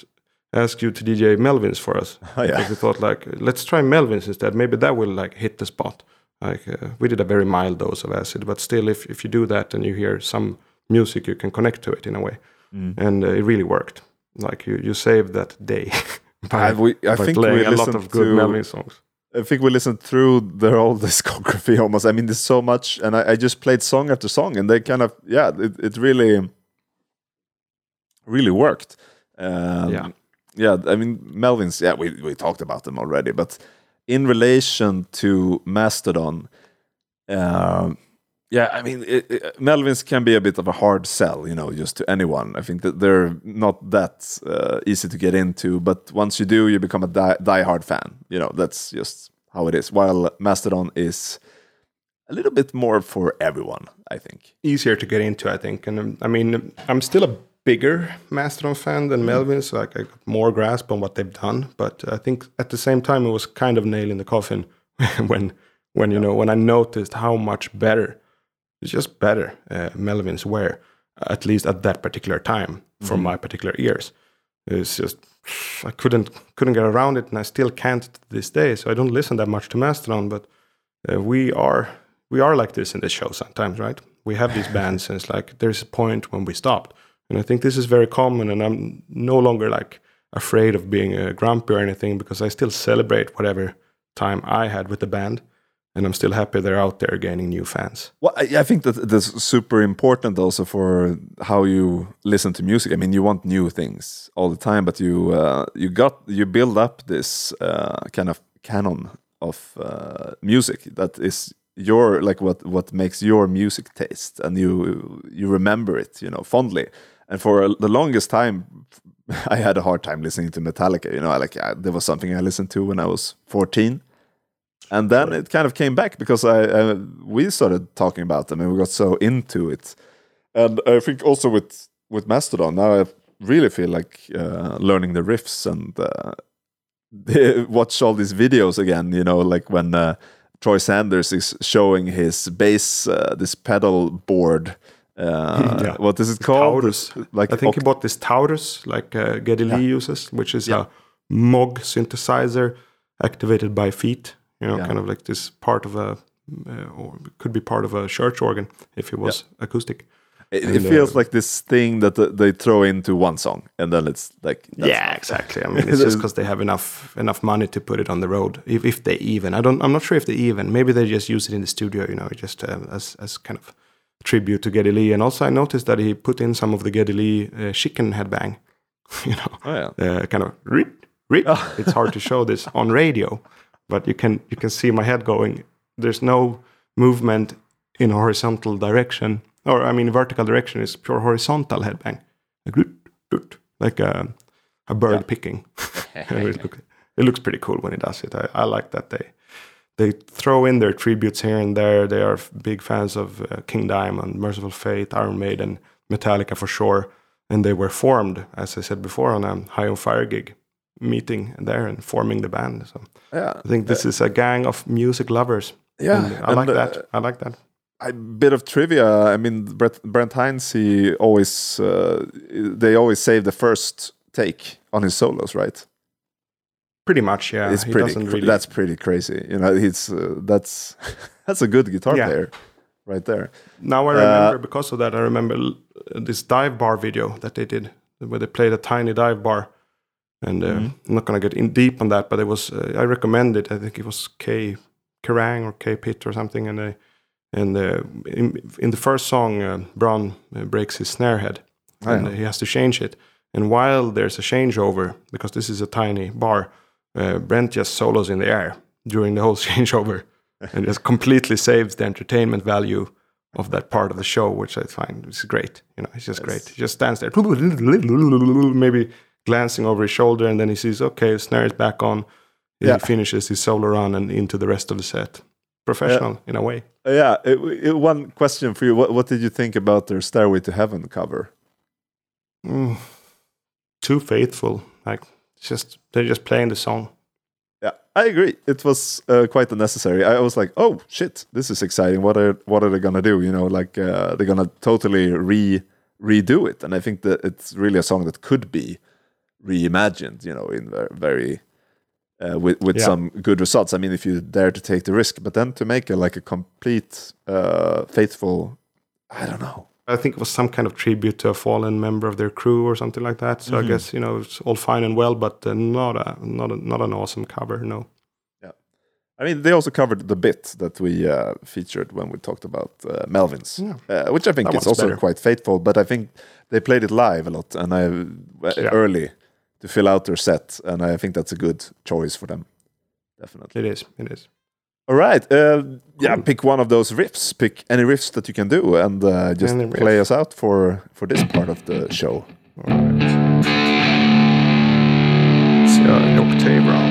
ask you to DJ Melvins for us. <laughs> Oh, yeah. Because we thought like, let's try Melvins instead. Maybe that will like hit the spot. Like uh, we did a very mild dose of acid, but still, if if you do that and you hear some music, you can connect to it in a way, Mm. and uh, it really worked. Like you you saved that day. <laughs> by, I, we, I by think playing a lot of good to. Melvin songs. I think we listened through their whole <laughs> discography almost. I mean, there's so much, and I, I just played song after song, and they kind of, yeah, it, it really, really worked. Um, Yeah. yeah. I mean, Melvins. Yeah, we we talked about them already, but in relation to Mastodon, um, yeah, I mean, it, it, Melvins can be a bit of a hard sell, you know, just to anyone. I think that they're not that uh, easy to get into, but once you do, you become a die, die-hard fan. You know, that's just how it is. While Mastodon is a little bit more for everyone, I think. easier to get into, I think. And um, I mean, I'm still a bigger Mastodon fan than Melvin, so like I got more grasp on what they've done. But I think at the same time, it was kind of nail in the coffin <laughs> when, when you know, when I noticed how much better, it's just better uh, Melvins were, at least at that particular time for my particular ears. It's just I couldn't couldn't get around it, and I still can't to this day. So I don't listen that much to Mastodon, but uh, we are we are like this in this show sometimes, right? We have these <laughs> bands, and it's like there's a point when we stopped, and I think this is very common. And I'm no longer like afraid of being uh, grumpy or anything because I still celebrate whatever time I had with the band, and I'm still happy they're out there gaining new fans. Well, I, think that that's super important also for how you listen to music. I mean, you want new things all the time, but you uh, you got you build up this uh, kind of canon of uh, music that is your like what what makes your music taste, and you you remember it, you know, fondly. And for the longest time, <laughs> I had a hard time listening to Metallica. You know, like I, there was something I listened to when I was fourteen and then it kind of came back because I, we started talking about them and we got so into it and i think also with with mastodon now i really feel like uh, learning the riffs and uh, <laughs> watch all these videos again you know like when uh, troy sanders is showing his bass uh, this pedal board uh, <laughs> Yeah. what is it called Taurus. like I think he bought this Taurus, like uh, Geddy Lee uses, which is Yeah. a Moog synthesizer activated by feet. You know, Yeah. kind of like this part of a, uh, or could be part of a church organ if it was acoustic. it, and, it feels uh, like this thing that they throw into one song and then it's like that's yeah, exactly. I <laughs> mean, it's just because they have enough enough money to put it on the road, if, if they even. I don't. I'm not sure if they even. Maybe they just use it in the studio. You know, just uh, as as kind of tribute to Geddy Lee. And also, I noticed that he put in some of the Geddy Lee uh, chicken headbang. <laughs> you know, Oh yeah. uh, kind of rip, rip. It's hard to show this on radio, but you can you can see my head going. There's no movement in horizontal direction, or I mean vertical direction. It's pure horizontal headbang, like, root, root, like a, a bird picking. <laughs> <laughs> it, look, it looks pretty cool when he does it. I, I like that they they throw in their tributes here and there. They are big fans of uh, King Diamond, Mercyful Fate, Iron Maiden, Metallica for sure. And they were formed, as I said before, on a High on Fire gig, meeting there and forming the band. So Yeah. I think this is a gang of music lovers. Yeah, And I and, like uh, that. I like that. A bit of trivia. I mean, Brett, Brent Hinds, he always uh, they always save the first take on his solos, right? Pretty much, yeah. it's He pretty. doesn't really- That's pretty crazy. You know, he's uh, that's <laughs> that's a good guitar Yeah. player, right there. Now I Uh, remember because of that. I remember this dive bar video that they did, where they played a tiny dive bar. And uh, Mm-hmm. I'm not gonna get in deep on that, but it was uh, I recommend it. I think it was K Kerrang or K Pitt or something. And they, and uh, in, in the first song, uh, uh, breaks his snare head, Oh, and he has to change it. And while there's a changeover, because this is a tiny bar, uh, Brent just solos in the air during the whole <laughs> changeover, and just completely saves the entertainment value of that part of the show, which I find is great. You know, it's just great. He just stands there, <laughs> maybe glancing over his shoulder, and then he sees, okay, snare is back on. He Yeah. finishes his solo run and into the rest of the set. Professional in a way. Yeah. it- it- one question for you: What what did you think about their Stairway to Heaven cover? Mm, too faithful. Like just they're just playing the song. Yeah, I agree. It was uh, quite unnecessary. I was like, "Oh shit, this is exciting. What are what are they gonna do? You know, like uh, they're gonna totally re redo it." And I think that it's really a song that could be reimagined. You know, in very uh, with with Yeah. some good results. I mean, if you dare to take the risk, but then to make a like a complete uh, faithful, I don't know. I think it was some kind of tribute to a fallen member of their crew or something like that. So I guess you know it's all fine and well, but uh, not a not a, not an awesome cover. No. Yeah, I mean, they also covered the bit that we uh, featured when we talked about uh, Melvins, Yeah. uh, which I think That is also better. quite faithful. But I think they played it live a lot and I uh, Yeah. early to fill out their set, and I think that's a good choice for them. Definitely. It is. It is. All right, uh, yeah. Pick one of those riffs. Pick any riffs that you can do, and uh, just Any riff. play us out for for this part of the show. All right. It's uh, the octave round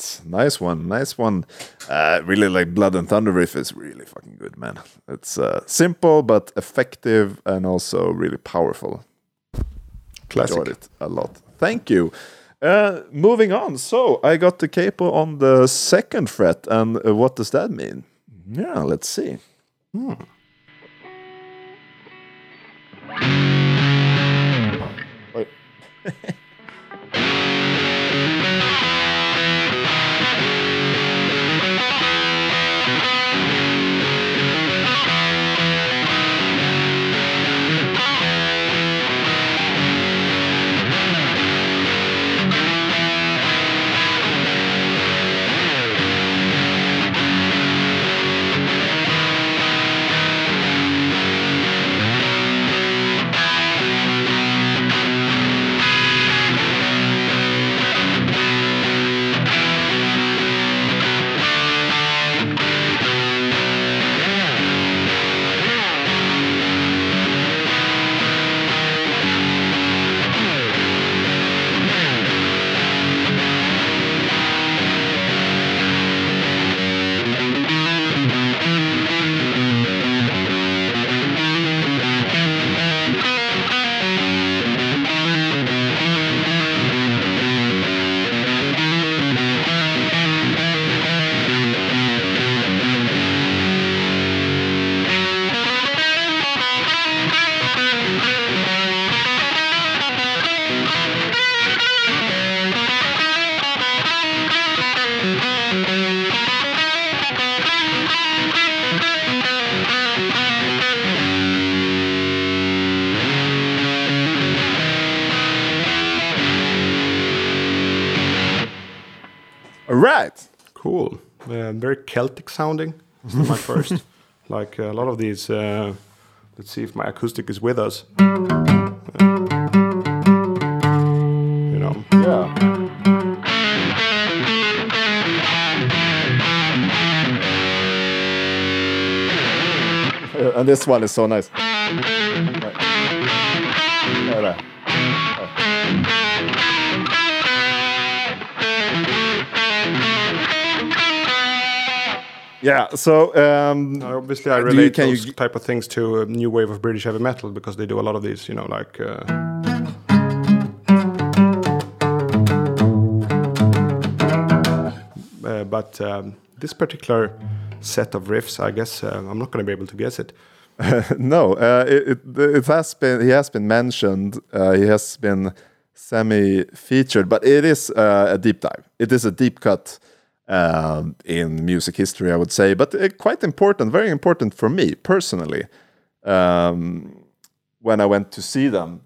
right, nice one, nice one. Uh, really like Blood and Thunder riff is really fucking good, man. It's uh, simple but effective and also really powerful. Classic. Enjoyed it a lot. Thank you. Uh, moving on. So I got the capo on the second fret, and uh, what does that mean? Yeah, let's see. Wait. <laughs> All right. Cool. Uh, very Celtic sounding. This is my <laughs> first. Like a lot of these. Uh, let's see if my acoustic is with us. you know. Yeah. Uh, and this one is so nice. Yeah, so um, Obviously, I you- relate can you those g- type of things to a new wave of British heavy metal because they do a lot of these, you know, like. Uh, uh, but um, this particular set of riffs, I guess uh, I'm not going to be able to guess it. <laughs> no, uh, it, it it has been he has been mentioned. Uh, he has been semi-featured, but it is uh, a deep dive. It is a deep cut um, in music history, I would say, but uh, quite important, very important for me personally. Um, when I went to see them,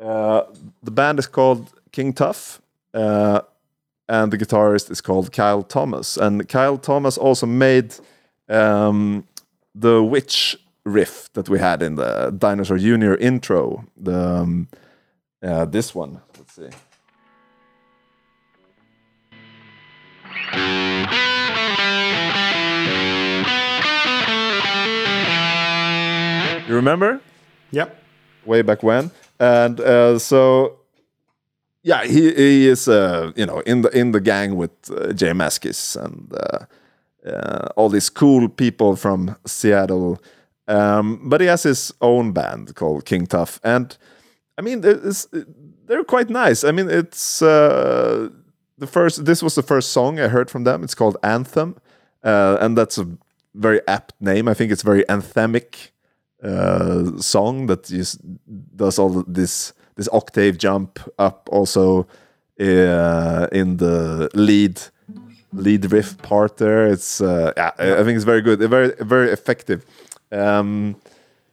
uh, the band is called King Tuff. Uh, and the guitarist is called Kyle Thomas. And Kyle Thomas also made um, the witch riff that we had in the Dinosaur Junior intro. The um, uh, this one. Let's see. You remember? Yep. way back when, and uh, so yeah, he he is uh, you know in the in the gang with uh, J Mascis and uh, uh, all these cool people from Seattle, um, but he has his own band called King Tuff, and I mean they're quite nice. I mean it's uh, the first. This was the first song I heard from them. It's called Anthem, uh, and that's a very apt name. I think it's very anthemic uh, song that just does all this this octave jump up also uh, in the lead lead riff part there. It's uh, yeah, I think it's very good, very very effective. Um,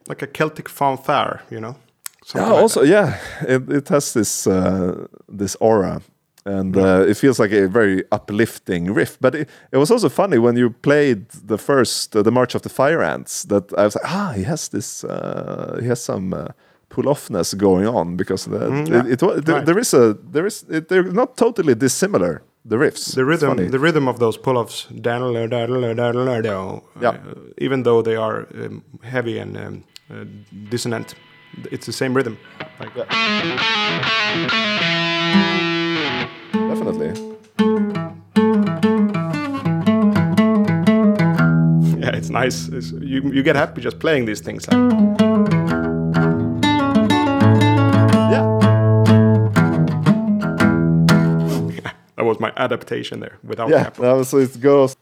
Like a Celtic fanfare, you know? yeah, Something like also yeah, it, it has this uh, this aura. And uh, it feels like a very uplifting riff, but it, it was also funny when you played the first, uh, the March of the Fire Ants. That I was like, ah, he has this, uh, he has some uh, pull offness going on because the, Mm, yeah. it, it, wa- there, Right. there is a there is it, they're not totally dissimilar. The riffs, the rhythm the rhythm of those pull-offs Yeah. uh, even though they are um, heavy and um, uh, dissonant it's the same rhythm like definitely. yeah it's nice It's- you, you get happy just playing these things Yeah, <laughs> that was my adaptation there without yeah. That was, so it goes.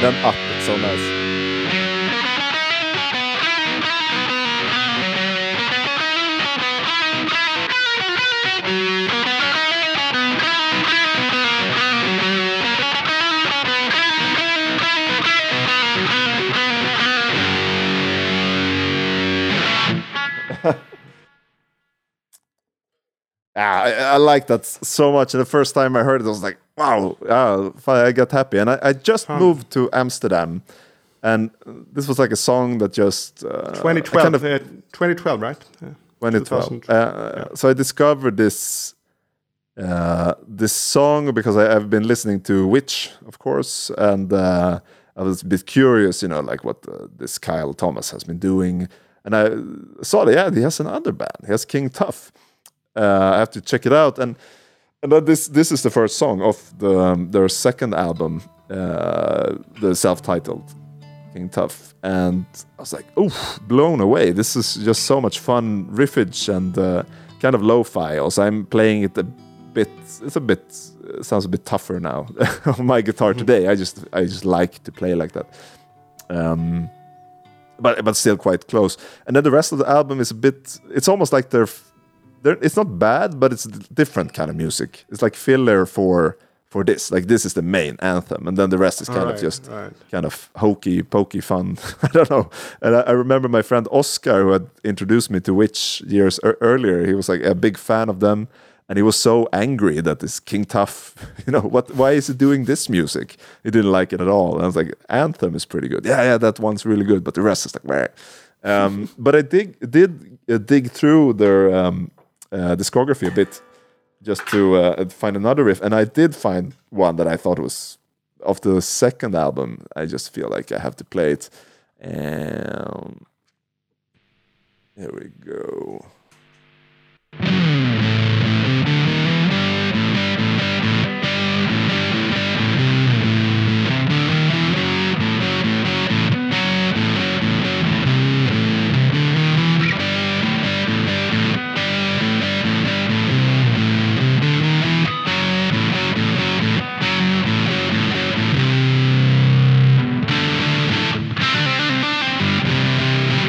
Then up, it's so nice. Ah, I, I like that so much. The first time I heard it, I was like, wow, fi- I got happy. And I, I just moved to Amsterdam. And this was like a song that just. Uh, 2012 kind of- uh, 2012 right yeah. 2012. 2000, Uh, So I discovered this uh, this song because I, I've been listening to Witch, of course, and uh, I was a bit curious, you know, like what uh, this Kyle Thomas has been doing, and I saw that yeah, he has another band. He has King Tough. Uh, I have to check it out, and and then this this is the first song of the um, their second album, uh, the self-titled. King Tuff, and I was like, oh, blown away. This is just so much fun riffage and uh, kind of lo-fi. Also, I'm playing it a bit. It's a bit it sounds a bit tougher now <laughs> on my guitar Mhm. today. I just I just like to play like that. Um, but but still quite close. And then the rest of the album is a bit. It's almost like they're it's not bad, but it's a different kind of music. It's like filler for for this. Like this is the main anthem, and then the rest is kind of just right. kind of hokey pokey fun. <laughs> I don't know. And I, I remember my friend Oscar, who had introduced me to Witch years ear- earlier. He was like a big fan of them, and he was so angry that this King Tuff, <laughs> you know, what? Why is he doing this music? He didn't like it at all. And I was like, Anthem is pretty good. Yeah, yeah, that one's really good, but the rest is like, Meh. Um, <laughs> but I dig did uh, dig through their um, uh, discography a bit just to uh, find another riff, and I did find one that I thought was of the second album. I just feel like I have to play it. And here we go.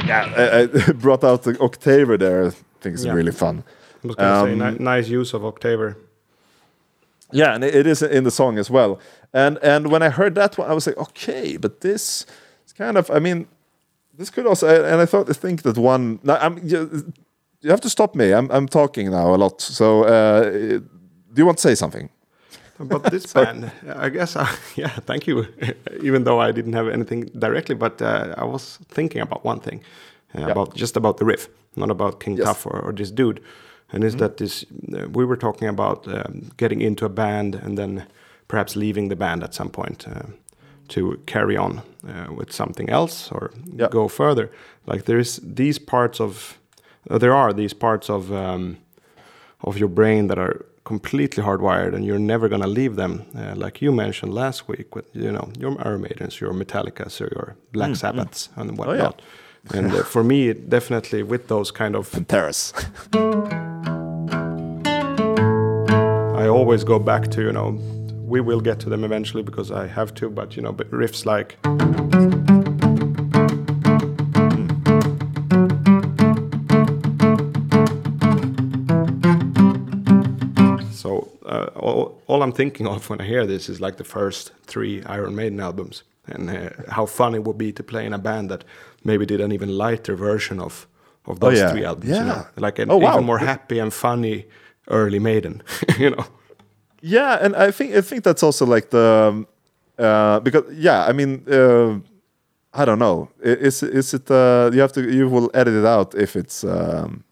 Yeah, <laughs> I, I <laughs> brought out the Octaver there. I think it's Yeah. really fun. I was gonna say Um, ni- nice use of Octaver. Yeah, and it is in the song as well. And and when I heard that one, I was like, okay, but this is kind of. I mean, this could also. And I thought, I think that one. I'm. You, you have to stop me. I'm I'm talking now a lot. So, uh, do you want to say something? But this <laughs> band, I guess, uh, <laughs> yeah, thank you. <laughs> Even though I didn't have anything directly, but uh, I was thinking about one thing, uh, Yeah. about just about the riff, not about King Yes. Tuff or, or this dude. And is that this? Uh, we were talking about um, getting into a band and then perhaps leaving the band at some point uh, to carry on uh, with something else or Yeah. go further. Like there is these parts of, there are these parts of. Um, of your brain that are completely hardwired and you're never going to leave them uh, like you mentioned last week with you know your Iron Maidens your Metallicas or your Black Sabbaths and whatnot. and uh, for me definitely with those kind of Terrace. I always go back to you know we will get to them eventually because I have to but you know but riffs like uh, all, all I'm thinking of when I hear this is like the first three Iron Maiden albums, and uh, how fun it would be to play in a band that maybe did an even lighter version of of those Oh, yeah. three albums. You know? Like an Oh, wow. even more happy and funny early Maiden. <laughs> you know, Yeah, and I think I think that's also like the um, uh, because yeah, I mean uh, I don't know. Is is it uh, you have to you will edit it out if it's um,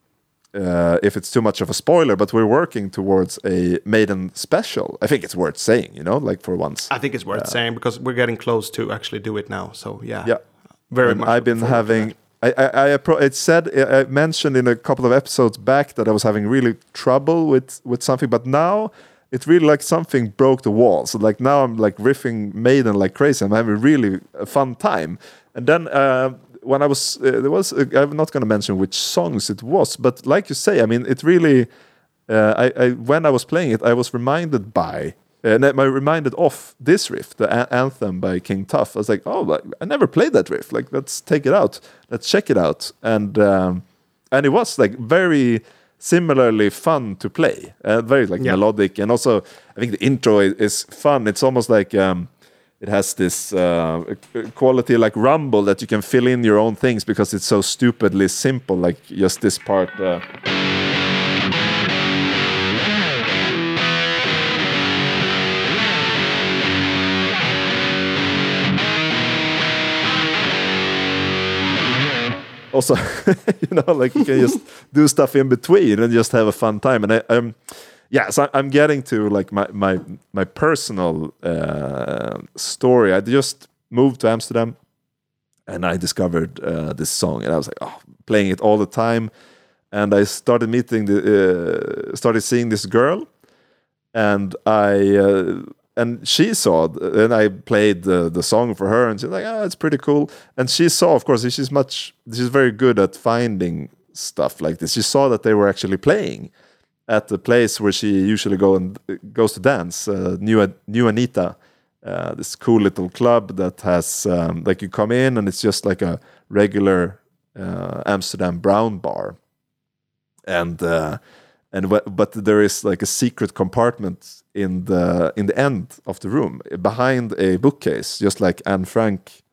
uh, if it's too much of a spoiler. But we're working towards a maiden special. I think it's worth saying, you know, like for once. I think it's worth saying because we're getting close to actually do it now. So yeah, Yeah. very And much. I've been looking forward to having. I, I, I appro- it said I mentioned in a couple of episodes back that I was having really trouble with with something, but now it's really like something broke the wall. So like now I'm like riffing Maiden like crazy. I'm having a really a fun time. And then uh, when I was uh, there was uh, I'm not going to mention which songs it was, but like you say, I mean it really. Uh, I, I when I was playing it, I was reminded by and I reminded of this riff, the a- anthem by King Tuff. I was like, oh, I never played that riff. Like, let's take it out, let's check it out, and um, and it was like very similarly fun to play, uh, very like Yeah. melodic, and also I think the intro is, is fun. It's almost like. Um, it has this uh, quality like rumble that you can fill in your own things because it's so stupidly simple like just this part uh, also <laughs> you know like you can just <laughs> do stuff in between and just have a fun time. And I, um yeah so i'm getting to like my my my personal uh story i just moved to amsterdam and i discovered uh, this song and i was like oh playing it all the time and i started meeting the uh, started seeing this girl and i uh, and she saw, and I played the, the song for her, and she's like, "Ah, it's pretty cool." And she saw, of course, she's much, she's very good at finding stuff like this. She saw that they were actually playing at the place where she usually go and goes to dance, uh, New New Anita, uh, this cool little club that has um, like you come in and it's just like a regular uh, Amsterdam brown bar, and uh, and but there is like a secret compartment in the in the end of the room behind a bookcase, just like Anne Frank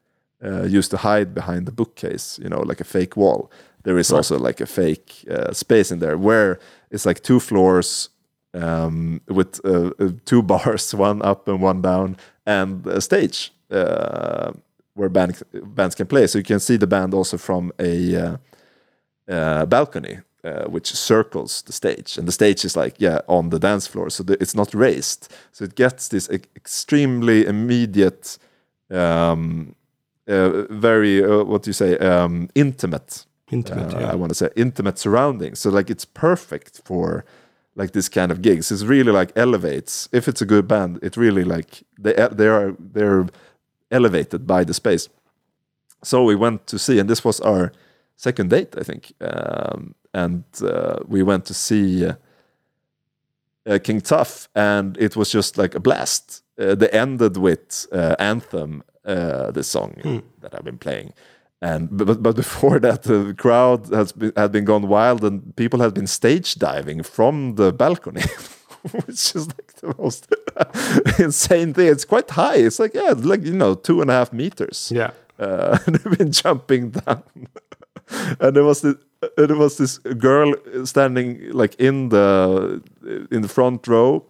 uh, used to hide behind the bookcase, you know, like a fake wall. There is also like a fake uh, space in there where it's like two floors um, with uh, uh, two <laughs> bars, one up and one down, and a stage uh, where band, bands can play. So you can see the band also from a uh, uh, balcony, uh, which circles the stage, and the stage is like yeah on the dance floor, so the, it's not raised. So it gets this e- extremely immediate, um, very what do you say, um, intimate Intimate, uh, yeah. I want to say intimate surroundings. So like it's perfect for like this kind of gigs. It's really like elevates. If it's a good band, it really like they they are they're elevated by the space. So we went to see, and this was our second date, I think. Um, and uh, we went to see uh, uh, King Tuff, and it was just like a blast. Uh, they ended with uh, Anthem, uh, the song that I've been playing. And but but before <laughs> that, the crowd has been, had been gone wild, and people had been stage diving from the balcony, <laughs> which is like the most <laughs> insane thing. It's quite high. It's like yeah, like you know, two and a half meters. Yeah. Uh, and they've been jumping down, and there was this, there was this girl standing like in the in the front row,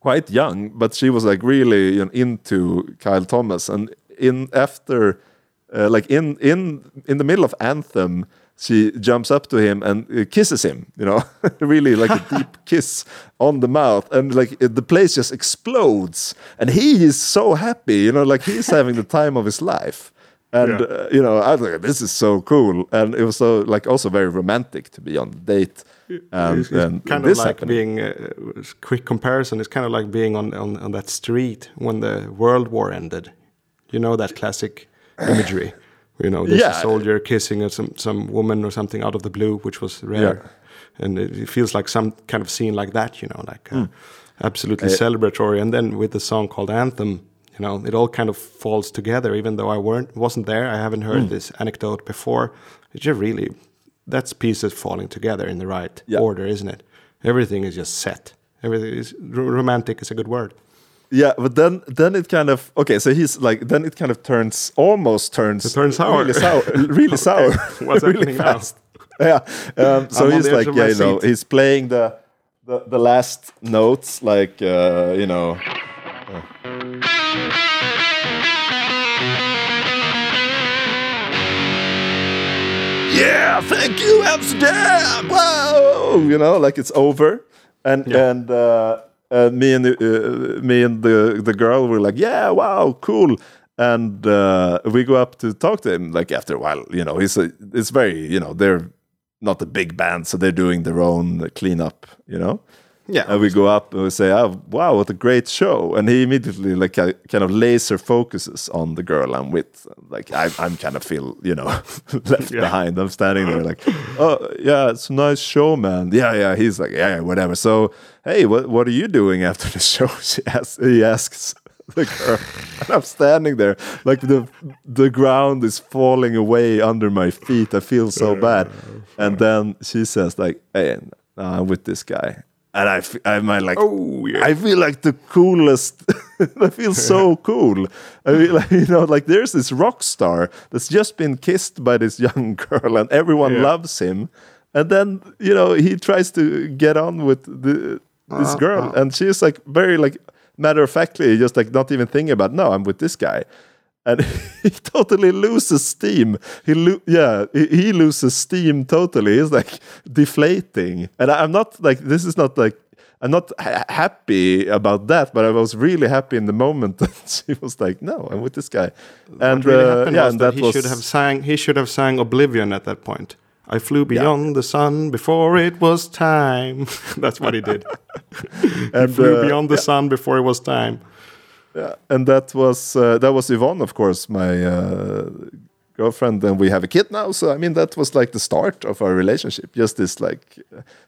quite young, but she was like really you know, into Kyle Thomas, and in after uh, like in in in the middle of anthem she jumps up to him and uh, kisses him you know <laughs> really like a <laughs> deep kiss on the mouth and like the place just explodes and he is so happy you know like he's <laughs> having the time of his life and Yeah. uh, you know i was like this is so cool and it was so like also very romantic to be on the date and, it's, it's kind this of like happening. being uh, quick comparison. It's kind of like being on, on on that street when the World War ended. You know that classic imagery. You know, there's Yeah. a soldier kissing some some woman or something out of the blue, which was rare, Yeah. and it, feels like some kind of scene like that. You know, like Hmm. uh, absolutely Uh, celebratory. And then with the song called Anthem, you know, it all kind of falls together. Even though I weren't wasn't there, I haven't Hmm. heard this anecdote before. It's just really that's pieces falling together in the right Yeah. order, isn't it? Everything is just set. Everything is romantic is a good word. Yeah, but then then it kind of okay. So he's like then it kind of turns almost turns It turns sour. really sour, really <laughs> sour, What's <laughs> really happening now? fast. Yeah. Um, so I'm he's like yeah, you know, he's playing the the, the last notes like uh, you know. Yeah, thank you, Amsterdam. Wow, you know, like it's over, and Yeah. and uh, uh, me and the, uh, me and the the girl were like, yeah, wow, cool. And uh, we go up to talk to him. Like after a while, you know, he's a, it's very, you know, they're not a big band, so they're doing their own cleanup, you know. Yeah. And we go up and we say, "Oh, wow, what a great show!" And he immediately like kind of laser focuses on the girl I'm with. Like I, I'm kind of feel, you know, <laughs> left Yeah. behind. I'm standing there like, "Oh, yeah, it's a nice show, man." Yeah, yeah. He's like, "Yeah, yeah, whatever." So, hey, what what are you doing after the <laughs> show? She asks. He asks the girl, and I'm standing there like the the ground is falling away under my feet. I feel so uh, bad. And then she says like, "Hey, I'm with this guy." And I, f- I'm like, Oh, yeah. I feel like the coolest. <laughs> I feel so <laughs> cool. I feel like, you know, like there's this rock star that's just been kissed by this young girl, and everyone Yeah. loves him. And then you know he tries to get on with the, this girl, and she's like very like matter of factly, just like not even thinking about. No, I'm with this guy, and <laughs> he totally loses steam. He lo- yeah, he, he loses steam totally. He's like deflating, and I, I'm not like this is not like I'm not ha- happy about that, but I was really happy in the moment <laughs> that she was like, "No, I'm with this guy," and what really uh, happened yeah, was and that that he was should have sang he should have sang Oblivion at that point. I flew beyond the sun before it was time. <laughs> That's what he did. <laughs> he And, flew uh, beyond the sun before it was time. Yeah, and that was uh, that was Yvonne, of course, my uh, girlfriend, and we have a kid now. So I mean, that was like the start of our relationship. Just this, like,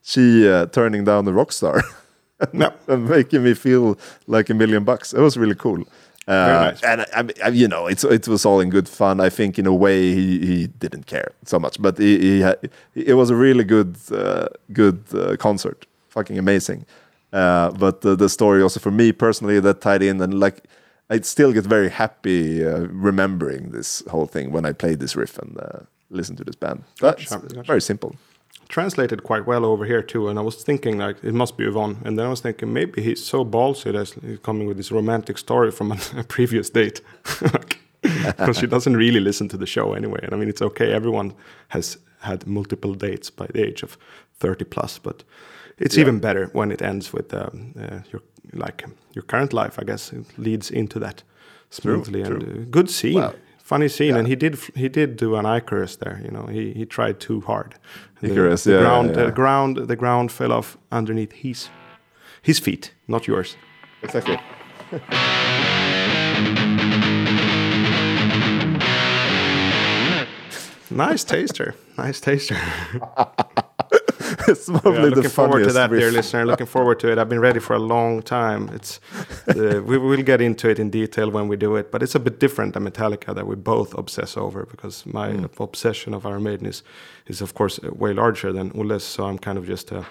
she uh, turning down the rock star <laughs> No. and making me feel like a million bucks. It was really cool. Uh, nice. And I, I, you know, it's it was all in good fun. I think in a way he, he didn't care so much, but he, he had, it was a really good uh, good uh, concert. Fucking amazing. Uh, but the, the story also for me personally that tied in and like I still get very happy uh, remembering this whole thing when I play this riff and uh, listen to this band. That's Gotcha, gotcha. very simple. Translated quite well over here too, and I was thinking like it must be Yvonne, and then I was thinking maybe he's so ballsy that he's coming with this romantic story from <laughs> a, previous date, <laughs> because she doesn't really listen to the show anyway. And I mean, it's okay. Everyone has had multiple dates by the age of thirty plus, but it's Yeah. even better when it ends with um, uh, your like your current life. I guess it leads into that smoothly and true. uh, good scene. Funny scene, yeah. and he did he did do an Icarus there. You know, he he tried too hard. And the- Icarus, the, yeah, yeah, ground, yeah. Uh, the ground, the ground fell off underneath his his feet, not yours. Exactly. <laughs> Nice taster, nice taster. <laughs> <laughs> it's Yeah, probably the looking forward to that, dear listener. Looking forward to it. I've been ready for a long time. It's uh, <laughs> we will get into it in detail when we do it, but it's a bit different than Metallica that we both obsess over because my Hmm. obsession of Iron Maiden is, is of course uh, way larger than Ulle's. So I'm kind of just. Uh,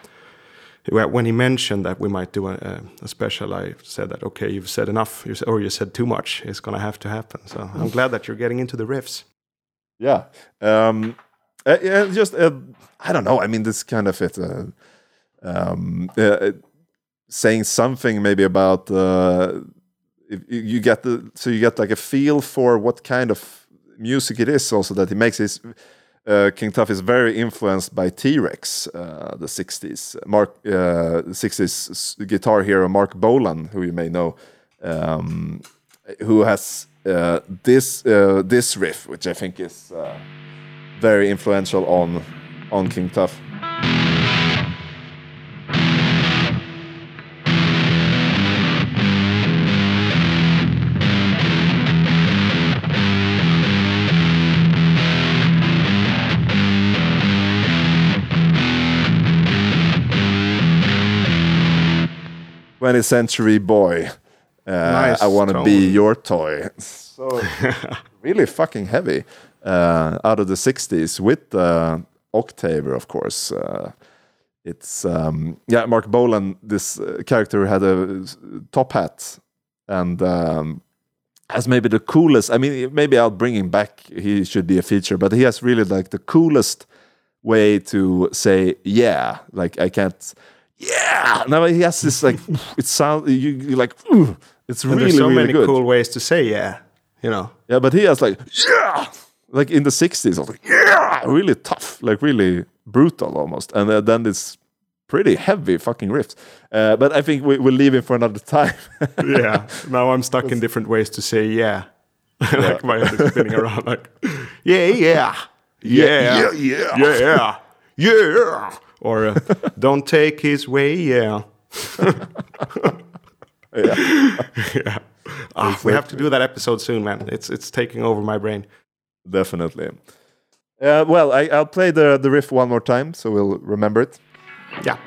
well, when he mentioned that we might do a, a, a special, I said that okay, you've said enough, or you said too much. It's gonna have to happen. So I'm <laughs> glad that you're getting into the riffs. Yeah. Um, uh, yeah, just uh, I don't know. I mean, this kind of it. Uh, um, uh, saying something maybe about uh, if you get the so you get like a feel for what kind of music it is. Also, that he makes his. Uh, King Tuff is very influenced by T Rex, uh, the '60s Mark, uh, '60s guitar hero Marc Bolan, who you may know, um, who has uh, this uh, this riff, which I think is uh, very influential on on King Tuff. Twentieth century boy. Uh, Nice I want to be your toy. So <laughs> really fucking heavy. Uh, out of the '60s with uh, Octaver, of course. Uh, it's um, yeah, Marc Bolan. This uh, character had a top hat and um, has maybe the coolest. I mean, maybe I'll bring him back. He should be a feature, but he has really like the coolest way to say yeah. Like I can't. Yeah. No, he has this like <laughs> it sounds you, you like. "Ooh." It's And really there's so really many good. cool ways to say yeah. You know. Yeah, but he has like yeah, like in the '60s, I was like yeah, really tough, like really brutal almost, and uh, then this pretty heavy fucking riffs. Uh, but I think we, we'll leave him for another time. <laughs> yeah. Now I'm stuck in different ways to say yeah. <laughs> like my head is spinning around <laughs> like yeah, yeah. Yeah. yeah, Yeah. Yeah. yeah, yeah. Or uh, don't take his way, yeah. yeah. Ah, we have to do that episode soon, man. It's it's taking over my brain. Definitely. Uh, well, I, I'll play the the riff one more time, so we'll remember it. Yeah.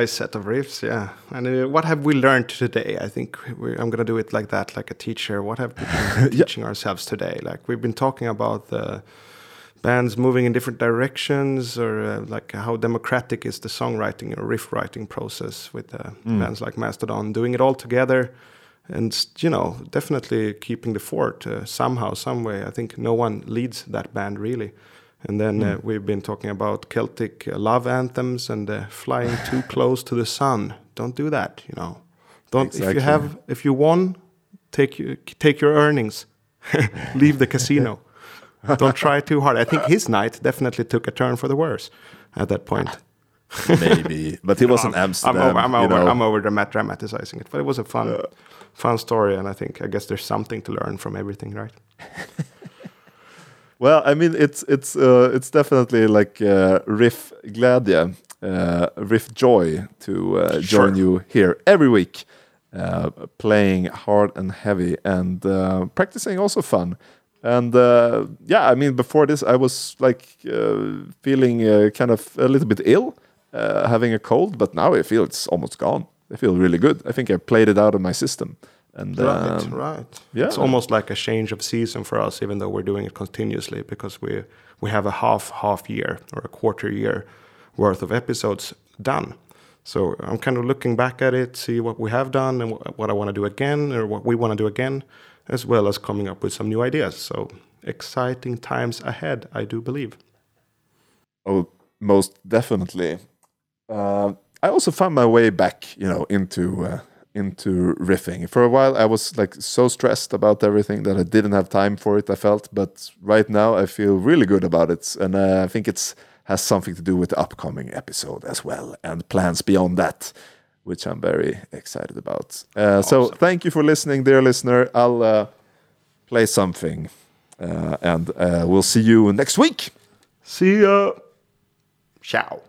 Nice set of riffs, yeah. And uh, what have we learned today? I think we I'm going to do it like that, like a teacher. What have we been <laughs> teaching ourselves today? Like we've been talking about the bands moving in different directions, or uh, like how democratic is the songwriting or riff writing process with uh, bands like Mastodon, doing it all together, and you know, definitely keeping the fort uh, somehow, some way. I think no one leads that band really. And then uh, we've been talking about Celtic love anthems and uh, flying too <laughs> close to the sun. Don't do that, you know. Don't if you have if you won, take you, take your earnings, <laughs> leave the casino. <laughs> Don't try too hard. I think his night definitely took a turn for the worse at that point. Maybe, but he was in I'm Amsterdam. over, I'm over, know. I'm over dramat- dramatizing it, but it was a fun, fun story, and I think I guess there's something to learn from everything, right? Well, I mean, it's it's uh, it's definitely like uh, riff gladia, uh, riff joy to uh, join you here every week, uh, playing hard and heavy and uh, practicing also fun. And uh, yeah, I mean, before this, I was like uh, feeling uh, kind of a little bit ill, uh, having a cold, but now I feel it's almost gone. I feel really good. I think I played it out of my system. And Right, um, right. yeah. It's almost like a change of season for us, even though we're doing it continuously, because we we have a half half year or a quarter year worth of episodes done. So I'm kind of looking back at it, see what we have done and wh- what I want to do again, or what we want to do again, as well as coming up with some new ideas. So exciting times ahead, I do believe. Oh, most definitely. Uh, I also found my way back, you know, into uh, into riffing. For a while, I was like so stressed about everything that I didn't have time for it. I felt, but right now I feel really good about it, and uh, I think it's has something to do with the upcoming episode as well, and plans beyond that, which I'm very excited about. Uh, So thank you for listening, dear listener. I'll uh, play something, uh, and uh, we'll see you next week. See ya. Ciao.